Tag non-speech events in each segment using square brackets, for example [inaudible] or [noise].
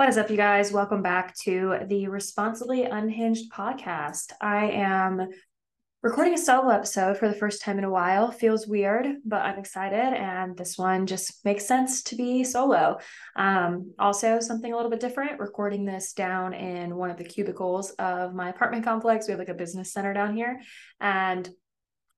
What is up, you guys? Welcome back to the Responsibly Unhinged podcast. I am recording a solo episode for the first time in a while. Feels weird, but I'm excited. And this one just makes sense to be solo. Um, also, something a little bit different, recording this down in one of the cubicles of my apartment complex. We have like a business center down here. And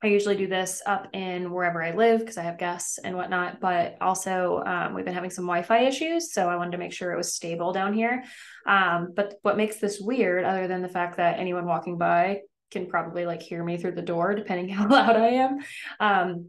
I usually do this up in wherever I live because I have guests and whatnot. But also, um, we've been having some Wi Fi issues. So I wanted to make sure it was stable down here. Um, but what makes this weird, other than the fact that anyone walking by can probably like hear me through the door, [laughs] depending how loud I am. Um,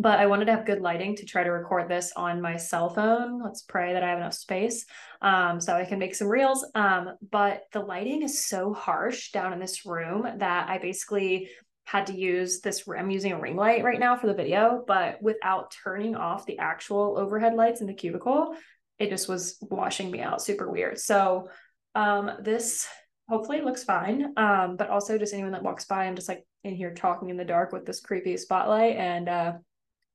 but I wanted to have good lighting to try to record this on my cell phone. Let's pray that I have enough space um, so I can make some reels. Um, but the lighting is so harsh down in this room that I basically had to use this i'm using a ring light right now for the video but without turning off the actual overhead lights in the cubicle it just was washing me out super weird so um this hopefully looks fine um but also just anyone that walks by i'm just like in here talking in the dark with this creepy spotlight and uh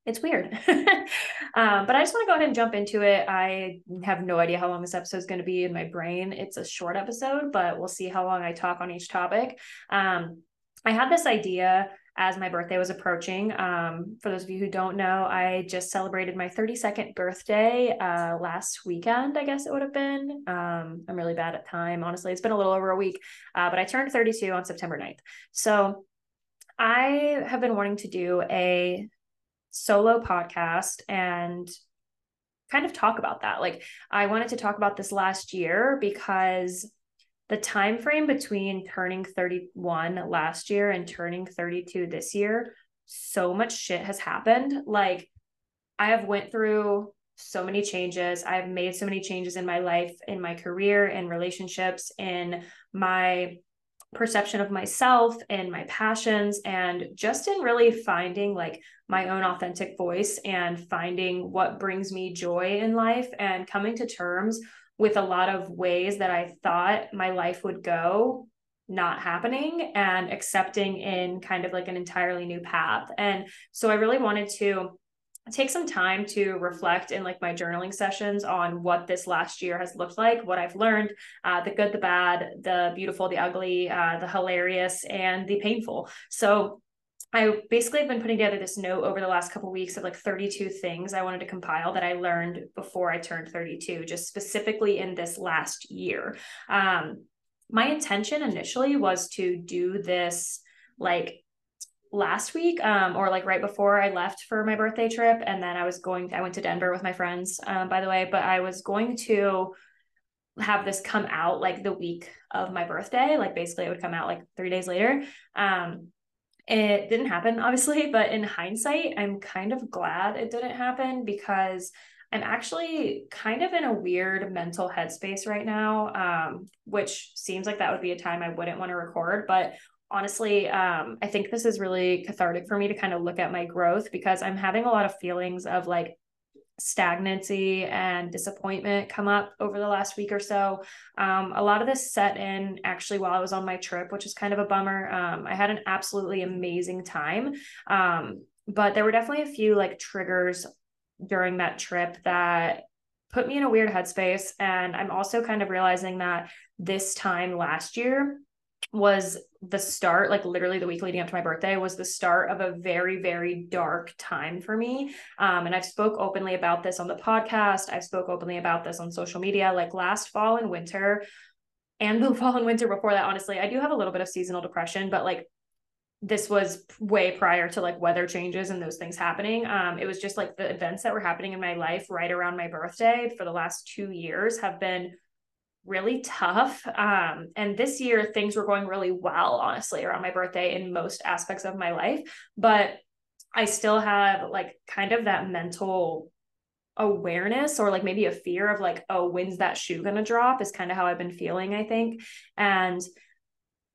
it's weird. [laughs] um, but I just want to go ahead and jump into it. I have no idea how long this episode is going to be in my brain. It's a short episode, but we'll see how long I talk on each topic. Um, I had this idea as my birthday was approaching. Um, for those of you who don't know, I just celebrated my 32nd birthday uh, last weekend, I guess it would have been. Um, I'm really bad at time, honestly. It's been a little over a week, uh, but I turned 32 on September 9th. So I have been wanting to do a solo podcast and kind of talk about that. Like I wanted to talk about this last year because the time frame between turning 31 last year and turning 32 this year so much shit has happened. Like i have went through so many changes. I've made so many changes in my life in my career in relationships in my perception of myself and my passions and just in really finding like my own authentic voice and finding what brings me joy in life and coming to terms with a lot of ways that I thought my life would go not happening and accepting in kind of like an entirely new path. And so I really wanted to take some time to reflect in like my journaling sessions on what this last year has looked like what i've learned uh, the good the bad the beautiful the ugly uh, the hilarious and the painful so I basically have been putting together this note over the last couple of weeks of like 32 things I wanted to compile that I learned before I turned 32, just specifically in this last year. Um, my intention initially was to do this like last week um, or like right before I left for my birthday trip. And then I was going, I went to Denver with my friends, um, by the way, but I was going to have this come out like the week of my birthday. Like basically it would come out like three days later. Um, it didn't happen, obviously, [laughs] but in hindsight, I'm kind of glad it didn't happen because I'm actually kind of in a weird mental headspace right now, um, which seems like that would be a time I wouldn't want to record. But honestly, um, I think this is really cathartic for me to kind of look at my growth because I'm having a lot of feelings of like stagnancy and disappointment come up over the last week or so. Um, a lot of this set in actually while I was on my trip, which is kind of a bummer. Um, I had an absolutely amazing time. Um, but there were definitely a few like triggers during that trip that put me in a weird headspace. And I'm also kind of realizing that this time last year, was the start, like literally the week leading up to my birthday, was the start of a very, very dark time for me. Um, and I've spoke openly about this on the podcast. I've spoke openly about this on social media. Like last fall and winter, and the [laughs] fall and winter before that, honestly, I do have a little bit of seasonal depression, but like this was way prior to like weather changes and those things happening. Um, it was just like the events that were happening in my life right around my birthday for the last two years have been really tough. Um, and this year, things were going really well, honestly, around my birthday in most aspects of my life. But I still have like kind of that mental awareness or like maybe a fear of like, oh, when's that shoe going to drop is kind of how I've been feeling, I think. And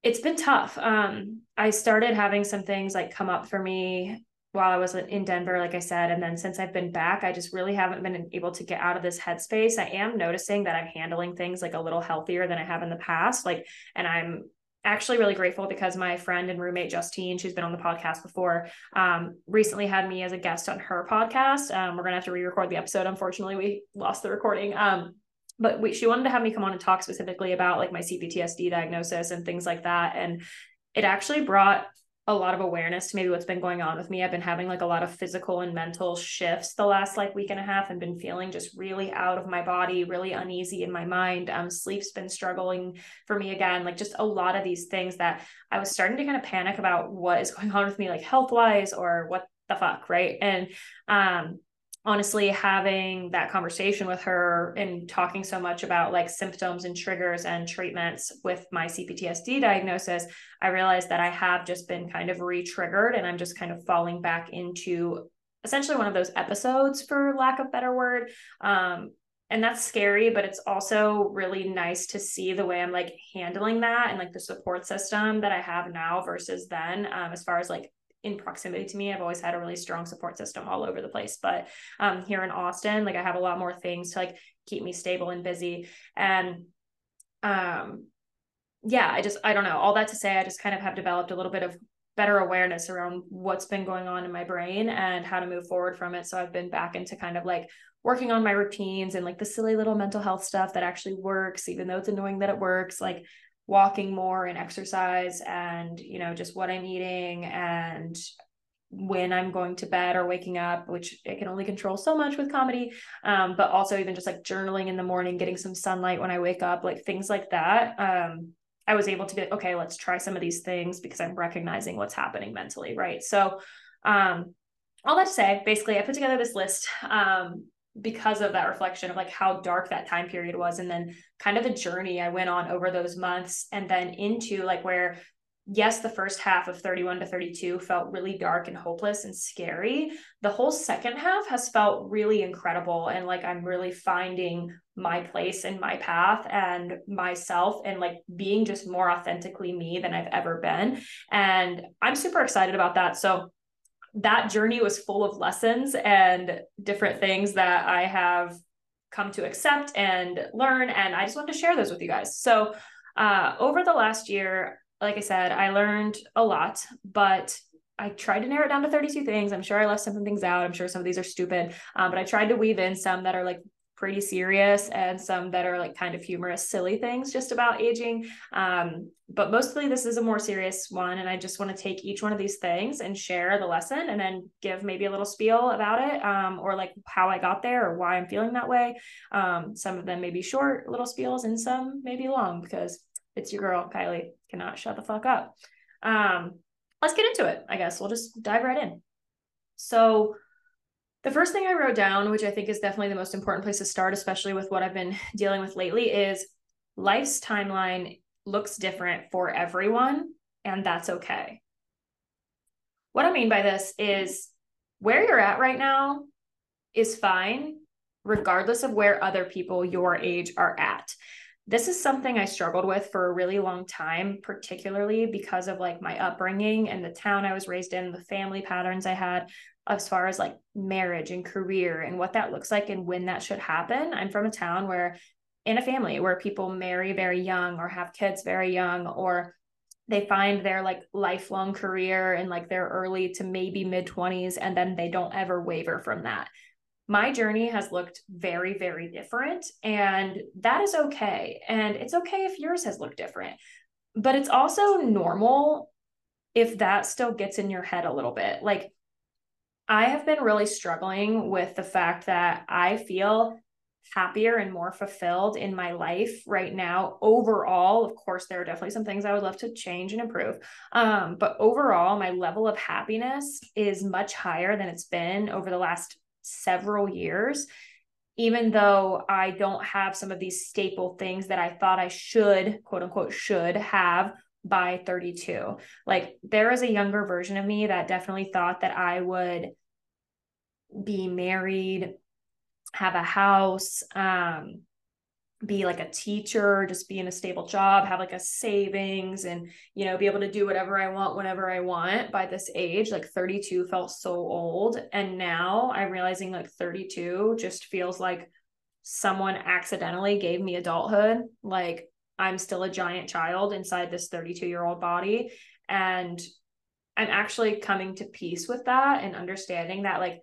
it's been tough. Um, I started having some things like come up for me while I was in Denver, like I said. And then since I've been back, I just really haven't been able to get out of this headspace. I am noticing that I'm handling things like a little healthier than I have in the past. Like, and I'm actually really grateful because my friend and roommate Justine, she's been on the podcast before, um, recently had me as a guest on her podcast. Um, we're gonna have to re-record the episode. Unfortunately, we lost the recording. Um, but we, she wanted to have me come on and talk specifically about like my CPTSD diagnosis and things like that. And it actually brought a lot of awareness to maybe what's been going on with me. I've been having like a lot of physical and mental shifts the last like week and a half and been feeling just really out of my body, really uneasy in my mind. Um, sleep's been struggling for me again, like just a lot of these things that I was starting to kind of panic about what is going on with me, like health wise or what the fuck, right? And um, honestly having that conversation with her and talking so much about like symptoms and triggers and treatments with my CPTSD diagnosis, I realized that I have just been kind of re-triggered and I'm just kind of falling back into essentially one of those episodes for lack of better word. Um, and that's scary, but it's also really nice to see the way I'm like handling that and like the support system that I have now versus then, um, as far as like in proximity to me. I've always had a really strong support system all over the place. But um, here in Austin, like I have a lot more things to like keep me stable and busy. And um, yeah, I just, I don't know. All that to say, I just kind of have developed a little bit of better awareness around what's been going on in my brain and how to move forward from it. So I've been back into kind of like working on my routines and like the silly little mental health stuff that actually works, even though it's annoying that it works. Like walking more and exercise and you know just what i'm eating and when i'm going to bed or waking up which i can only control so much with comedy um, but also even just like journaling in the morning getting some sunlight when i wake up like things like that um, i was able to be okay let's try some of these things because i'm recognizing what's happening mentally right? So um, all that to say basically i put together this list um, because of that reflection of like how dark that time period was and then kind of the journey I went on over those months and then into like where yes the first half of 31 to 32 felt really dark and hopeless and scary the whole second half has felt really incredible and like I'm really finding my place and my path and myself and like being just more authentically me than I've ever been and I'm super excited about that. So that journey was full of lessons and different things that I have come to accept and learn. And I just wanted to share those with you guys. So, uh, over the last year, like I said, I learned a lot, but I tried to narrow it down to 32 things. I'm sure I left some things out. I'm sure some of these are stupid, um, but I tried to weave in some that are like pretty serious and some that are like kind of humorous, silly things just about aging. Um, but mostly this is a more serious one. And I just want to take each one of these things and share the lesson and then give maybe a little spiel about it um, or like how I got there or why I'm feeling that way. Um, some of them may be short little spiels and some may be long because it's your girl, Kylie, cannot shut the fuck up. Um, let's get into it, I guess. We'll just dive right in. So, the first thing I wrote down, which I think is definitely the most important place to start, especially with what I've been [laughs] dealing with lately, is life's timeline looks different for everyone, and that's okay. What I mean by this is where you're at right now is fine, regardless of where other people your age are at. This is something I struggled with for a really long time, particularly because of like my upbringing and the town I was raised in, the family patterns I had as far as like marriage and career and what that looks like and when that should happen. I'm from a town where in a family where people marry very young or have kids very young or they find their like lifelong career in like their early to maybe mid 20s and then they don't ever waver from that. My journey has looked very very different and that is okay and it's okay if yours has looked different. But it's also normal if that still gets in your head a little bit. Like I have been really struggling with the fact that I feel happier and more fulfilled in my life right now overall of course there are definitely some things i would love to change and improve um, but overall my level of happiness is much higher than it's been over the last several years even though i don't have some of these staple things that i thought i should quote unquote should have by 32 like there is a younger version of me that definitely thought that i would be married, have a house, um, be like a teacher, just be in a stable job, have like a savings and, you know, be able to do whatever I want whenever I want by this age. Like 32 felt so old. And now I'm realizing like 32 just feels like someone accidentally gave me adulthood. Like I'm still a giant child inside this 32 year old body. And I'm actually coming to peace with that and understanding that like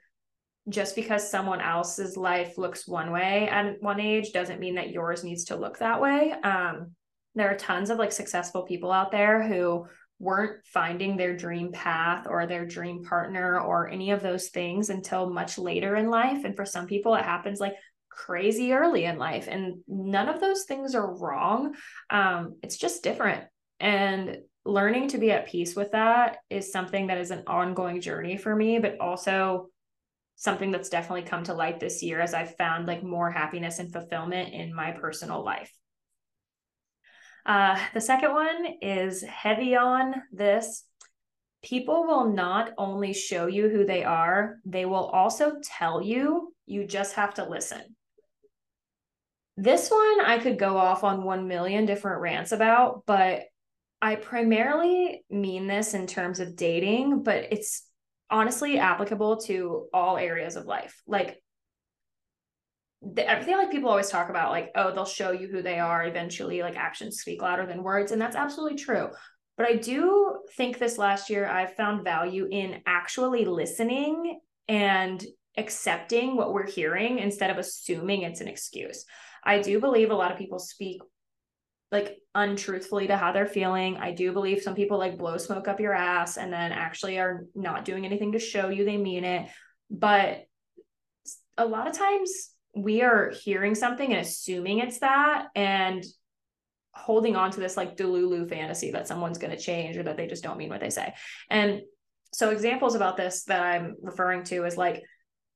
just because someone else's life looks one way at one age doesn't mean that yours needs to look that way. Um, there are tons of like successful people out there who weren't finding their dream path or their dream partner or any of those things until much later in life. And for some people, it happens like crazy early in life. And none of those things are wrong. Um, it's just different. And learning to be at peace with that is something that is an ongoing journey for me, but also something that's definitely come to light this year as I've found like more happiness and fulfillment in my personal life. Uh, the second one is heavy on this. People will not only show you who they are, they will also tell you. You just have to listen. This one I could go off on 1 million different rants about, but I primarily mean this in terms of dating, but it's honestly applicable to all areas of life. Like the, everything like people always talk about like oh they'll show you who they are eventually like actions speak louder than words and that's absolutely true but i do think this last year i've found value in actually listening and accepting what we're hearing instead of assuming it's an excuse i do believe a lot of people speak like untruthfully to how they're feeling. I do believe some people like blow smoke up your ass and then actually are not doing anything to show you they mean it. But a lot of times we are hearing something and assuming it's that and holding on to this like delulu fantasy that someone's going to change or that they just don't mean what they say. And so examples about this that i'm referring to is like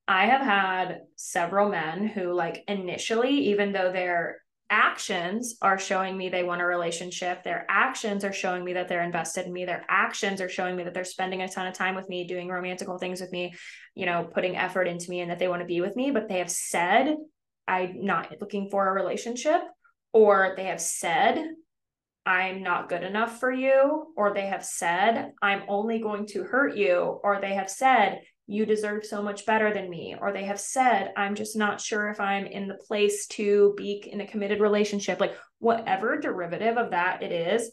i have had several men who like initially even though they're actions are showing me they want a relationship. Their actions are showing me that they're invested in me. Their actions are showing me that they're spending a ton of time with me, doing romantical things with me, you know, putting effort into me and that they want to be with me. But they have said, I'm not looking for a relationship, or they have said, I'm not good enough for you, or they have said, I'm only going to hurt you, or they have said, you deserve so much better than me or they have said i'm just not sure if i'm in the place to be in a committed relationship like whatever derivative of that it is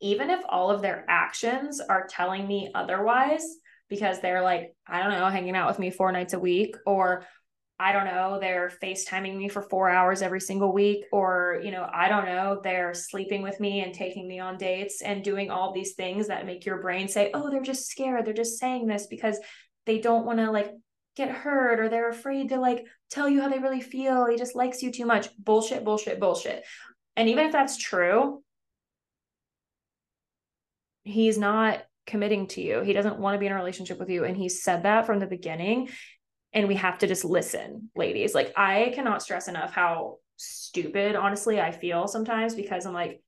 even if all of their actions are telling me otherwise because they're like i don't know hanging out with me four nights a week or I don't know, they're FaceTiming me for four hours every single week, or, you know, I don't know, they're sleeping with me and taking me on dates and doing all these things that make your brain say, oh, they're just scared. They're just saying this because they don't want to like get hurt or they're afraid to like tell you how they really feel. He just likes you too much. Bullshit, bullshit, bullshit. And even if that's true, he's not committing to you. He doesn't want to be in a relationship with you. And he said that from the beginning. And we have to just listen, ladies. Like, I cannot stress enough how stupid, honestly, I feel sometimes because I'm like,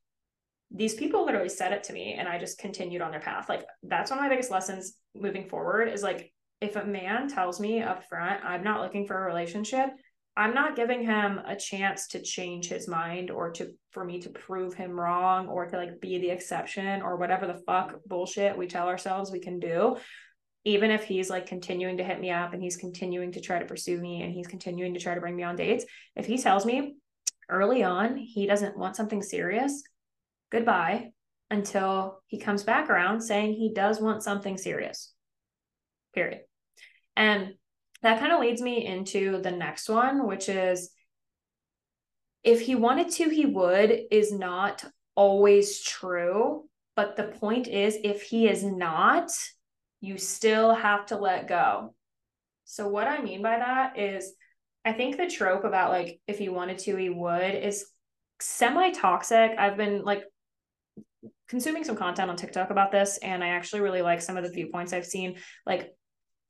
these people literally said it to me and I just continued on their path. Like, that's one of my biggest lessons moving forward is like, if a man tells me up front, I'm not looking for a relationship, I'm not giving him a chance to change his mind or to for me to prove him wrong or to like be the exception or whatever the fuck bullshit we tell ourselves we can do. Even if he's like continuing to hit me up and he's continuing to try to pursue me and he's continuing to try to bring me on dates, if he tells me early on he doesn't want something serious, goodbye until he comes back around saying he does want something serious period. And that kind of leads me into the next one, which is if he wanted to, he would, is not always true. But the point is, if he is not, you still have to let go. So, what I mean by that is, I think the trope about like, if he wanted to, he would is semi toxic. I've been like consuming some content on TikTok about this, and I actually really like some of the viewpoints I've seen. Like,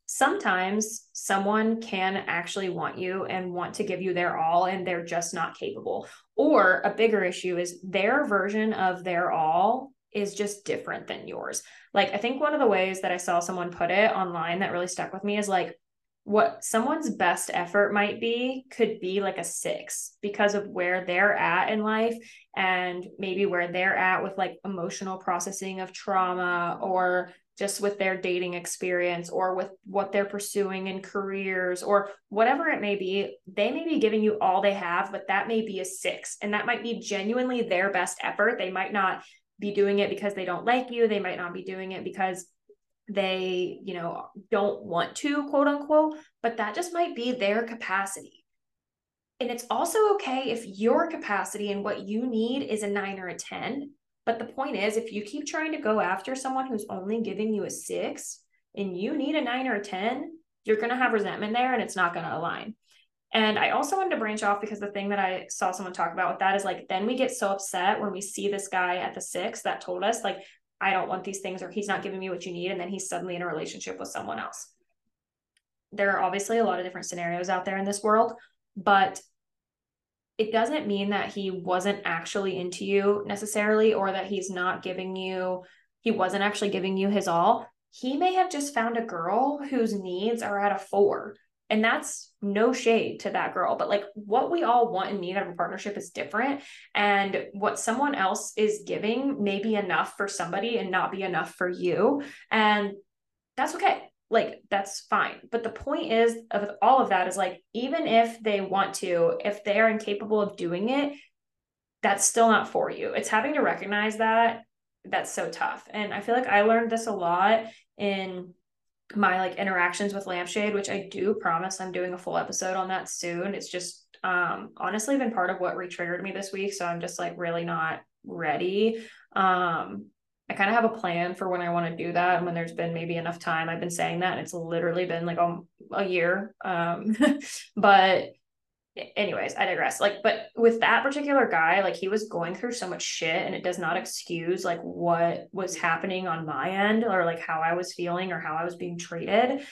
sometimes someone can actually want you and want to give you their all and they're just not capable. Or a bigger issue is their version of their all is just different than yours. Like i think one of the ways that i saw someone put it online that really stuck with me is like what someone's best effort might be could be like a six because of where they're at in life and maybe where they're at with like emotional processing of trauma or just with their dating experience or with what they're pursuing in careers or whatever it may be, they may be giving you all they have, but that may be a six. And that might be genuinely their best effort. They might not be doing it because they don't like you. They might not be doing it because they, you know, don't want to, quote unquote, but that just might be their capacity. And it's also okay if your capacity and what you need is a nine or a 10. But the point is, if you keep trying to go after someone who's only giving you a six and you need a nine or a 10, you're going to have resentment there and it's not going to align. And I also wanted to branch off because the thing that I saw someone talk about with that is like, then we get so upset when we see this guy at the six that told us, like, I don't want these things, or he's not giving me what you need. And then he's suddenly in a relationship with someone else. There are obviously a lot of different scenarios out there in this world, but it doesn't mean that he wasn't actually into you necessarily, or that he's not giving you, he wasn't actually giving you his all. He may have just found a girl whose needs are at a four and that's no shade to that girl, but like what we all want and need out of a partnership is different. And what someone else is giving may be enough for somebody and not be enough for you. And that's okay. Like that's fine. But the point is of all of that is like, even if they want to, if they are incapable of doing it, that's still not for you. It's having to recognize that that's so tough. And I feel like I learned this a lot in my like interactions with lampshade which i do promise i'm doing a full episode on that soon it's just um honestly been part of what re-triggered me this week so i'm just like really not ready um i kind of have a plan for when i want to do that and when there's been maybe enough time i've been saying that and it's literally been like a, a year um [laughs] but anyways, I digress. Like, but with that particular guy, like he was going through so much shit and it does not excuse like what was happening on my end or like how I was feeling or how I was being treated.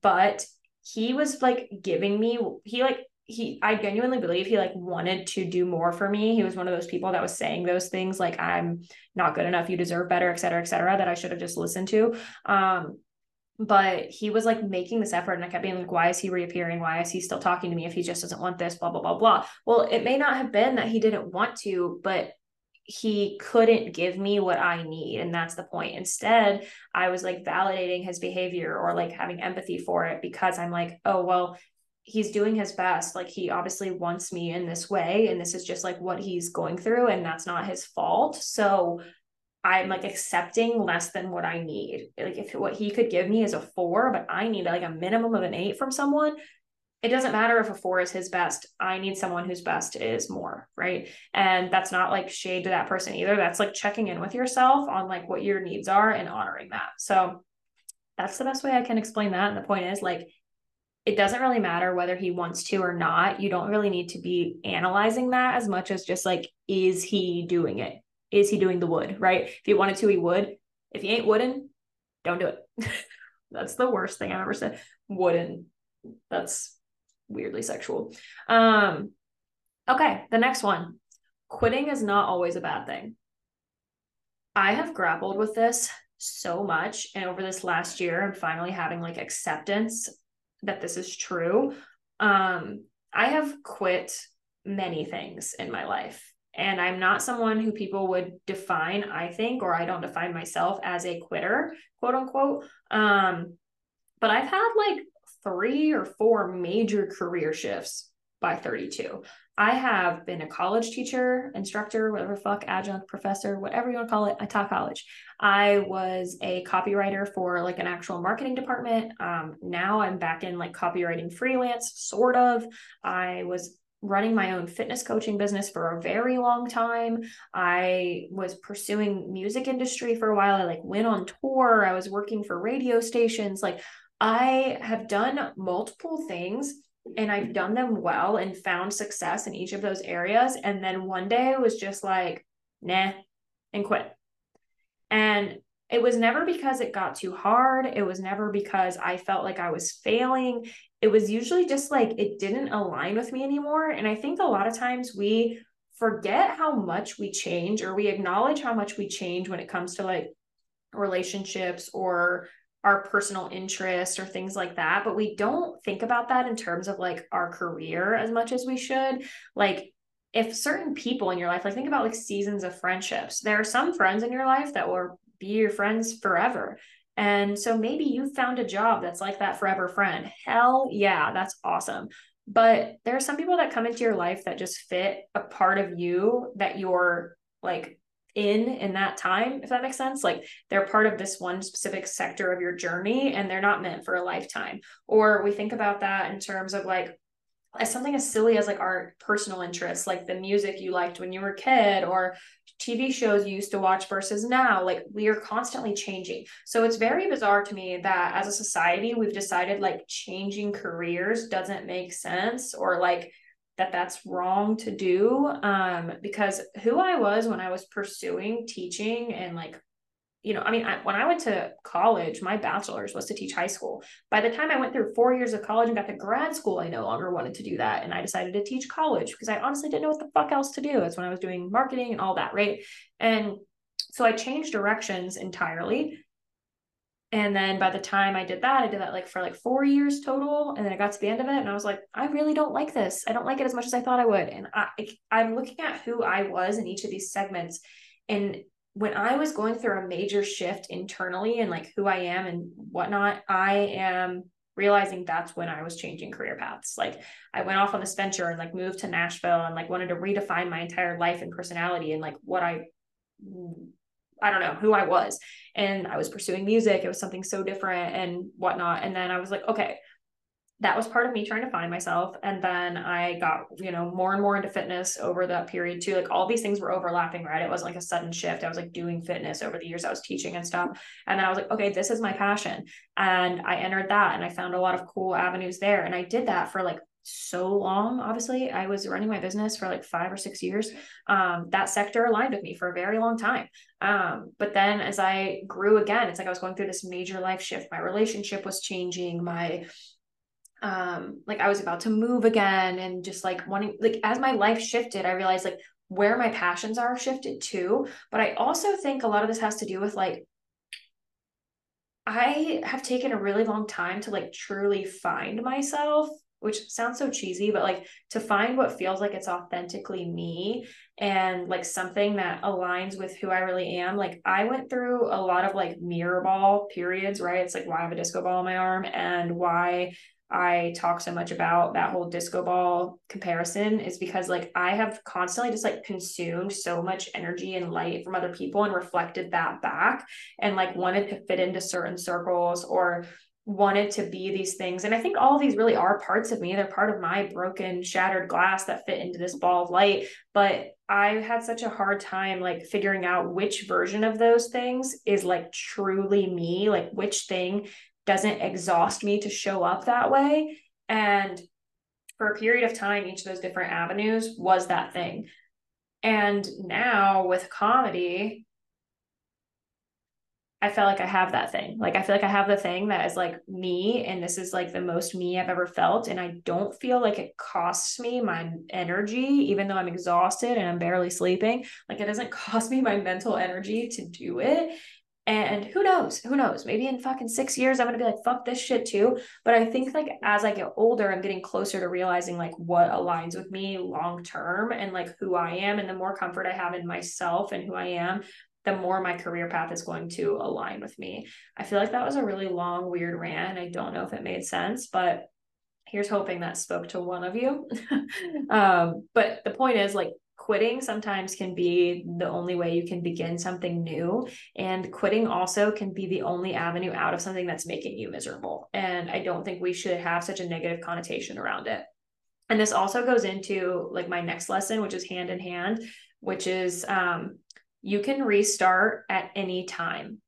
But he was like giving me, he like, he, I genuinely believe he like wanted to do more for me. He was one of those people that was saying those things like, I'm not good enough, you deserve better, et cetera, et cetera, that I should have just listened to. Um, but he was like making this effort and i kept being like why is he reappearing? Why is he still talking to me if he just doesn't want this? Blah blah blah blah. Well it may not have been that he didn't want to but he couldn't give me what i need and that's the point. Instead i was like validating his behavior or like having empathy for it because i'm like oh well he's doing his best like he obviously wants me in this way and this is just like what he's going through and that's not his fault so I'm like accepting less than what I need. Like if what he could give me is a four, but I need like a minimum of an eight from someone, it doesn't matter if a four is his best. I need someone whose best is more, right? And that's not like shade to that person either. That's like checking in with yourself on like what your needs are and honoring that. So that's the best way I can explain that. And the point is like it doesn't really matter whether he wants to or not. You don't really need to be analyzing that as much as just like, is he doing it? is he doing the wood, right? If he wanted to, he would. If he ain't wooden, don't do it. [laughs] That's the worst thing I've ever said. Wooden. That's weirdly sexual. Um, okay, the next one. Quitting is not always a bad thing. I have grappled with this so much. And over this last year, I'm finally having like acceptance that this is true. Um, I have quit many things in my life and I'm not someone who people would define, I think, or I don't define myself as a quitter, quote unquote. Um, but I've had like three or four major career shifts by 32. I have been a college teacher, instructor, whatever fuck, adjunct professor, whatever you want to call it. I taught college. I was a copywriter for like an actual marketing department. Um, now I'm back in like copywriting freelance, sort of. I was running my own fitness coaching business for a very long time. I was pursuing music industry for a while. I like went on tour. I was working for radio stations. Like I have done multiple things and I've done them well and found success in each of those areas. And then one day I was just like, nah, and quit. And it was never because it got too hard. It was never because I felt like I was failing. It was usually just like it didn't align with me anymore. And I think a lot of times we forget how much we change or we acknowledge how much we change when it comes to like relationships or our personal interests or things like that. But we don't think about that in terms of like our career as much as we should. Like, if certain people in your life, like think about like seasons of friendships, there are some friends in your life that will be your friends forever. And so maybe you found a job that's like that forever friend. Hell yeah, that's awesome. But there are some people that come into your life that just fit a part of you that you're like in in that time if that makes sense. Like they're part of this one specific sector of your journey and they're not meant for a lifetime. Or we think about that in terms of like as something as silly as like our personal interests like the music you liked when you were a kid or TV shows you used to watch versus now like we are constantly changing. So it's very bizarre to me that as a society we've decided like changing careers doesn't make sense or like that that's wrong to do um because who I was when I was pursuing teaching and like you know I mean I, when I went to college my bachelor's was to teach high school. By the time I went through 4 years of college and got to grad school I no longer wanted to do that and I decided to teach college because I honestly didn't know what the fuck else to do. That's when I was doing marketing and all that right? And so I changed directions entirely and then by the time I did that, I did that like for like four years total. And then I got to the end of it and I was like, I really don't like this. I don't like it as much as I thought I would. And I, I'm looking at who I was in each of these segments. And when I was going through a major shift internally and like who I am and whatnot, I am realizing that's when I was changing career paths. Like I went off on this venture and like moved to Nashville and like wanted to redefine my entire life and personality and like what I I don't know who I was. And I was pursuing music. It was something so different and whatnot. And then I was like, okay, that was part of me trying to find myself. And then I got, you know, more and more into fitness over that period too. Like all these things were overlapping, right? It wasn't like a sudden shift. I was like doing fitness over the years I was teaching and stuff. And then I was like, okay, this is my passion. And I entered that and I found a lot of cool avenues there. And I did that for like so long obviously. I was running my business for like five or six years. Um, that sector aligned with me for a very long time. Um, but then as i grew again it's like i was going through this major life shift. My relationship was changing. My um like i was about to move again and just like wanting like as my life shifted i realized like where my passions are shifted too but i also think a lot of this has to do with like I have taken a really long time to like truly find myself which sounds so cheesy, but like to find what feels like it's authentically me and like something that aligns with who I really am. Like I went through a lot of like mirror ball periods, right? It's like why I have a disco ball on my arm and why I talk so much about that whole disco ball comparison is because like I have constantly just like consumed so much energy and light from other people and reflected that back and like wanted to fit into certain circles or wanted to be these things. And I think all these really are parts of me. They're part of my broken, shattered glass that fit into this ball of light. But I had such a hard time like figuring out which version of those things is like truly me, like which thing doesn't exhaust me to show up that way. And for a period of time, each of those different avenues was that thing. And now with comedy, I feel like I have that thing. Like I feel like I have the thing that is like me and this is like the most me I've ever felt and I don't feel like it costs me my energy even though I'm exhausted and I'm barely sleeping. Like it doesn't [laughs] cost me my mental energy to do it. And who knows? Who knows? Maybe in fucking 6 years I'm going to be like fuck this shit too. But I think like as I get older I'm getting closer to realizing like what aligns with me long term and like who I am and the more comfort I have in myself and who I am, the more my career path is going to align with me. I feel like that was a really long, weird rant. I don't know if it made sense, but here's hoping that spoke to one of you. [laughs] um, but the point is, like, quitting sometimes can be the only way you can begin something new. And quitting also can be the only avenue out of something that's making you miserable. And I don't think we should have such a negative connotation around it. And this also goes into like my next lesson, which is hand in hand, which is um, you can restart at any time.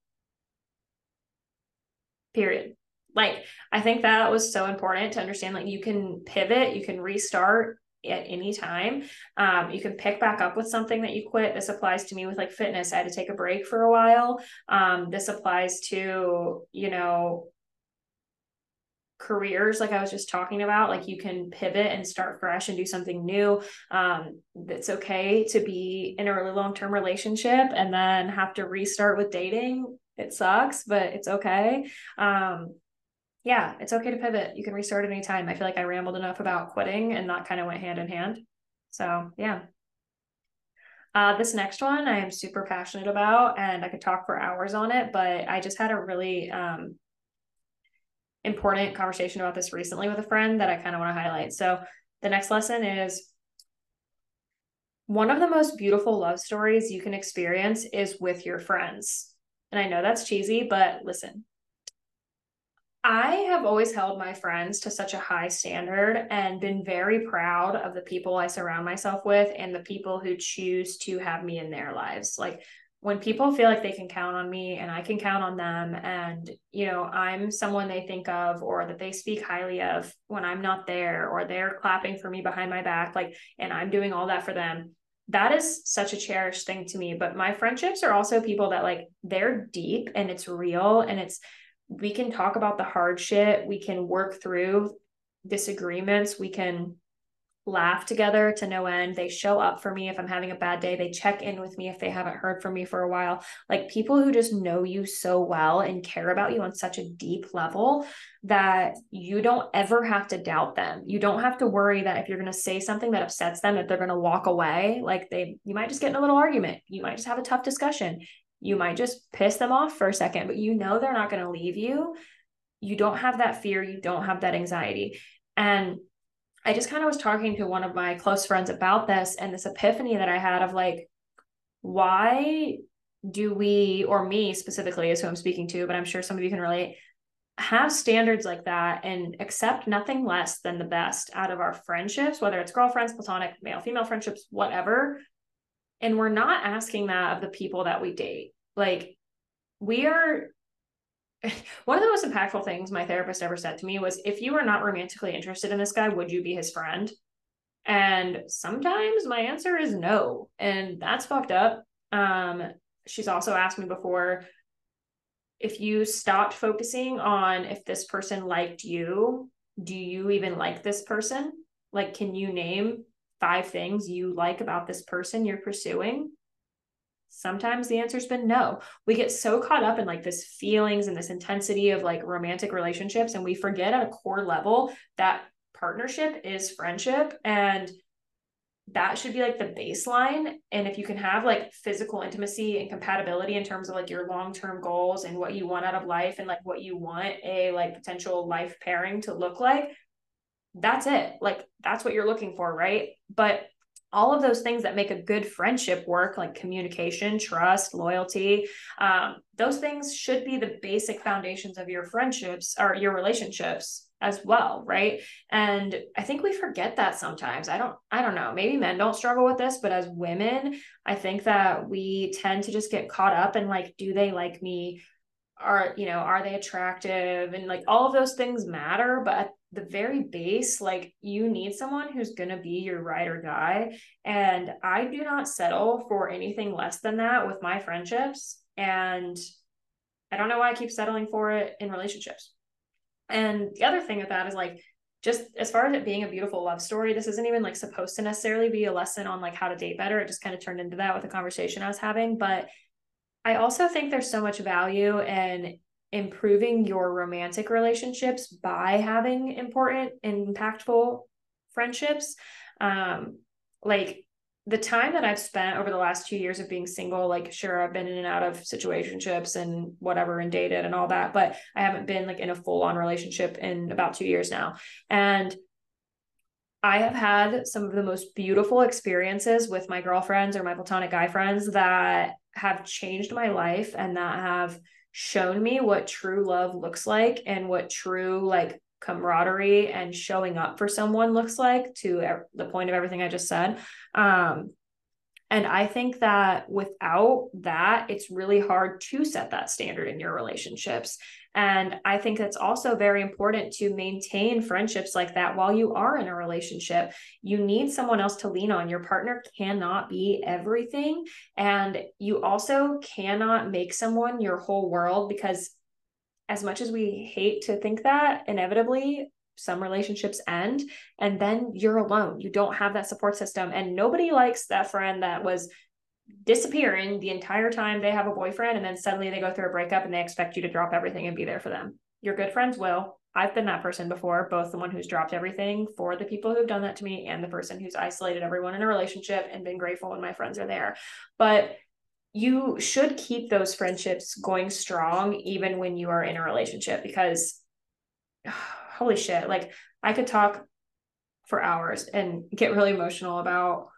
Period. Like, I think that was so important to understand. Like, you can pivot, you can restart at any time. Um, you can pick back up with something that you quit. This applies to me with like fitness. I had to take a break for a while. Um, this applies to, you know, careers like i was just talking about like you can pivot and start fresh and do something new um it's okay to be in a really long-term relationship and then have to restart with dating. It sucks but it's okay. Um yeah it's okay to pivot. You can restart at any time i feel like i rambled enough about quitting and that kind of went hand in hand. So yeah. Uh, this next one I am super passionate about, and I could talk for hours on it. But I just had a really um, important conversation about this recently with a friend that I kind of want to highlight. So the next lesson is one of the most beautiful love stories you can experience is with your friends. And I know that's cheesy, but listen, I have always held my friends to such a high standard and been very proud of the people I surround myself with and the people who choose to have me in their lives. Like when people feel like they can count on me and I can count on them and you know I'm someone they think of or that they speak highly of when I'm not there or they're clapping for me behind my back like and I'm doing all that for them that is such a cherished thing to me. But my friendships are also people that like they're deep and it's real and it's we can talk about the hard shit we can work through disagreements we can laugh together to no end. They show up for me if I'm having a bad day. They check in with me if they haven't heard from me for a while. Like people who just know you so well and care about you on such a deep level that you don't ever have to doubt them. You don't have to worry that if you're going to say something that upsets them, that they're going to walk away, like they, you might just get in a little argument. You might just have a tough discussion. You might just piss them off for a second, but you know they're not going to leave you. You don't have that fear. You don't have that anxiety. And I just kind of was talking to one of my close friends about this and this epiphany that I had of like, why do we, or me specifically, is who I'm speaking to, but I'm sure some of you can relate, have standards like that and accept nothing less than the best out of our friendships, whether it's girlfriends, platonic, male, female friendships, whatever. And we're not asking that of the people that we date. Like, we are [laughs] one of the most impactful things my therapist ever said to me was if you are not romantically interested in this guy, would you be his friend? And sometimes my answer is no. And that's fucked up. Um, she's also asked me before if you stopped focusing on if this person liked you, do you even like this person? Like, can you name five things you like about this person you're pursuing? Sometimes the answer's been no. We get so caught up in like this feelings and this intensity of like romantic relationships, and we forget at a core level that partnership is friendship and that should be like the baseline. And if you can have like physical intimacy and compatibility in terms of like your long term goals and what you want out of life and like what you want a like potential life pairing to look like, that's it. Like that's what you're looking for, right? But all of those things that make a good friendship work, like communication, trust, loyalty, um, those things should be the basic foundations of your friendships or your relationships as well right? And i think we forget that sometimes. I don't i don't know. Maybe men don't struggle with this but as women i think that we tend to just get caught up in like do they like me? Are you know are they attractive? And like all of those things matter but the very base, like you need someone who's going to be your ride or die. And I do not settle for anything less than that with my friendships. And I don't know why I keep settling for it in relationships. And the other thing with that is like, just as far as it being a beautiful love story, this isn't even like supposed to necessarily be a lesson on like how to date better. It just kind of turned into that with the conversation I was having. But I also think there's so much value in improving your romantic relationships by having important impactful friendships um like the time that I've spent over the last two years of being single, like sure, I've been in and out of situationships and whatever and dated and all that, but I haven't been like in a full on relationship in about two years now. And I have had some of the most beautiful experiences with my girlfriends or my platonic guy friends that have changed my life and that have shown me what true love looks like and what true like camaraderie and showing up for someone looks like to the point of everything I just said. Um, and I think that without that, it's really hard to set that standard in your relationships. And I think it's also very important to maintain friendships like that while you are in a relationship. You need someone else to lean on. Your partner cannot be everything. And you also cannot make someone your whole world because, as much as we hate to think that, inevitably, some relationships end and then you're alone. You don't have that support system. And nobody likes that friend that was disappearing the entire time they have a boyfriend and then suddenly they go through a breakup and they expect you to drop everything and be there for them. Your good friends will. I've been that person before, both the one who's dropped everything for the people who've done that to me and the person who's isolated everyone in a relationship and been grateful when my friends are there. But you should keep those friendships going strong even when you are in a relationship because [sighs] holy shit, like I could talk for hours and get really emotional about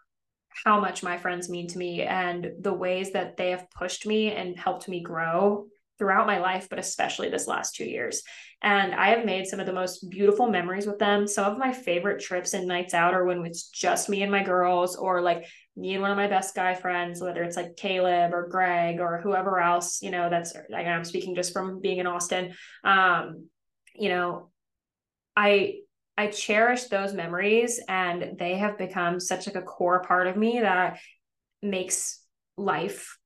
how much my friends mean to me and the ways that they have pushed me and helped me grow throughout my life, but especially this last two years. And I have made some of the most beautiful memories with them. Some of my favorite trips and nights out are when it's just me and my girls, or like me and one of my best guy friends, whether it's like Caleb or Greg or whoever else, you know, that's like I'm speaking just from being in Austin. Um, you know, I I cherish those memories and they have become such like a core part of me that makes life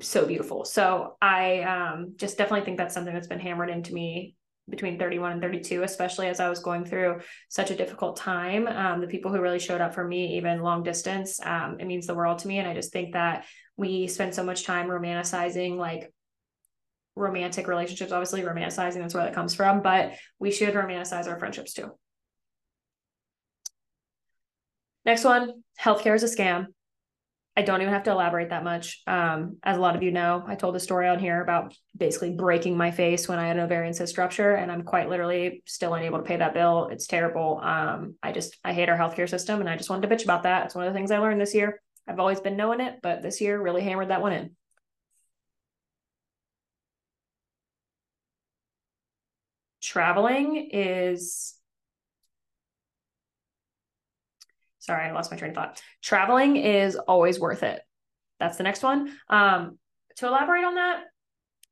so beautiful. So I um, just definitely think that's something that's been hammered into me between 31 and 32, especially as I was going through such a difficult time. Um, the people who really showed up for me, even long distance, um, it means the world to me. And I just think that we spend so much time romanticizing like romantic relationships, obviously romanticizing, that's where that comes from, but we should romanticize our friendships too. Next one, healthcare is a scam. I don't even have to elaborate that much. Um, as a lot of you know, I told a story on here about basically breaking my face when I had an ovarian cyst rupture, and I'm quite literally still unable to pay that bill. It's terrible. Um, I just I hate our healthcare system, and I just wanted to bitch about that. It's one of the things I learned this year. I've always been knowing it, but this year really hammered that one in. Traveling is Sorry, I lost my train of thought. Traveling is always worth it. That's the next one. Um, to elaborate on that,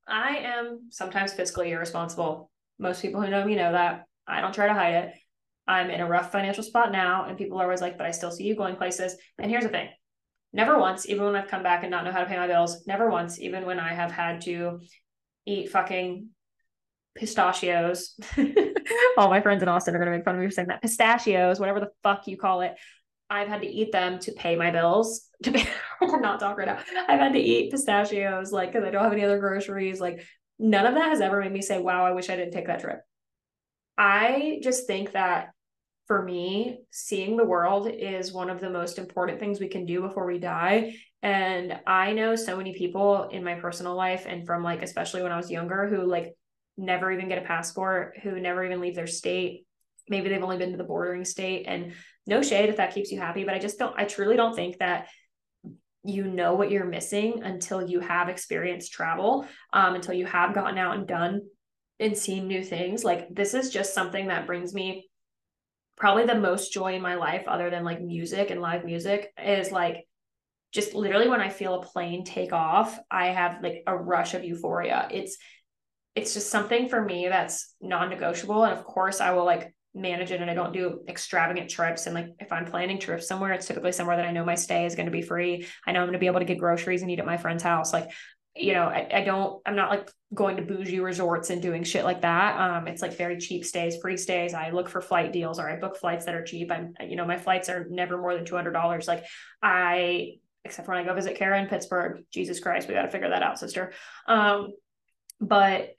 I am sometimes fiscally irresponsible. Most people who know me know that. I don't try to hide it. I'm in a rough financial spot now, and people are always like, but I still see you going places. And here's the thing never once, even when I've come back and not know how to pay my bills, never once, even when I have had to eat fucking pistachios. [laughs] All my friends in Austin are going to make fun of me for saying that. Pistachios, whatever the fuck you call it. I've had to eat them to pay my bills. [laughs] To pay, [laughs] not talk right now. I've had to eat pistachios, like because I don't have any other groceries. Like none of that has ever made me say, "Wow, I wish I didn't take that trip." I just think that for me, seeing the world is one of the most important things we can do before we die. And I know so many people in my personal life and from like, especially when I was younger, who like never even get a passport, who never even leave their state. Maybe they've only been to the bordering state and no shade if that keeps you happy, but I just don't, I truly don't think that you know what you're missing until you have experienced travel, um, until you have gotten out and done and seen new things. Like this is just something that brings me probably the most joy in my life, other than like music and live music, is like just literally when I feel a plane take off, I have like a rush of euphoria. It's it's just something for me that's non-negotiable. And of course I will like manage it and I don't do extravagant trips. And like if I'm planning trips somewhere, it's typically somewhere that I know my stay is going to be free. I know I'm going to be able to get groceries and eat at my friend's house. Like, you know, I, I don't, I'm not like going to bougie resorts and doing shit like that. Um, it's like very cheap stays, free stays. I look for flight deals or I book flights that are cheap. I'm, you know, my flights are never more than $200. Like I, except for when I go visit Kara in Pittsburgh, Jesus Christ, we got to figure that out, sister. Um, but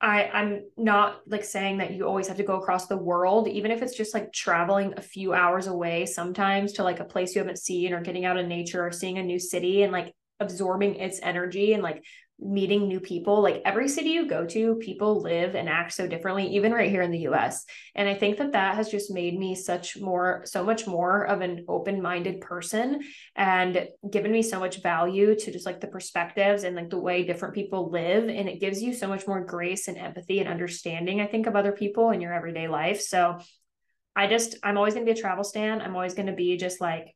I I'm not like saying that you always have to go across the world, even if it's just like traveling a few hours away sometimes to like a place you haven't seen or getting out in nature or seeing a new city and like absorbing its energy and like meeting new people. Like every city you go to, people live and act so differently, even right here in the US. And I think that that has just made me such more, so much more of an open minded person and given me so much value to just like the perspectives and like the way different people live. And it gives you so much more grace and empathy and understanding, I think, of other people in your everyday life. So I just, I'm always going to be a travel stand. I'm always going to be just like,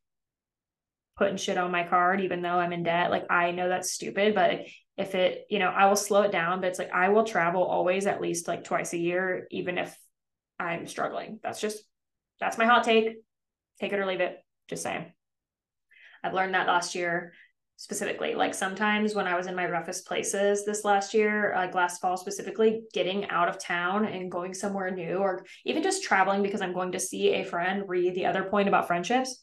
putting shit on my card even though I'm in debt. Like I know that's stupid, but if it, you know, I will slow it down, but it's like I will travel always at least like twice a year, even if I'm struggling. That's just, that's my hot take. Take it or leave it. Just saying. I've learned that last year specifically. Like sometimes when I was in my roughest places this last year, uh, like last fall specifically, getting out of town and going somewhere new, or even just traveling because I'm going to see a friend, read the other point about friendships,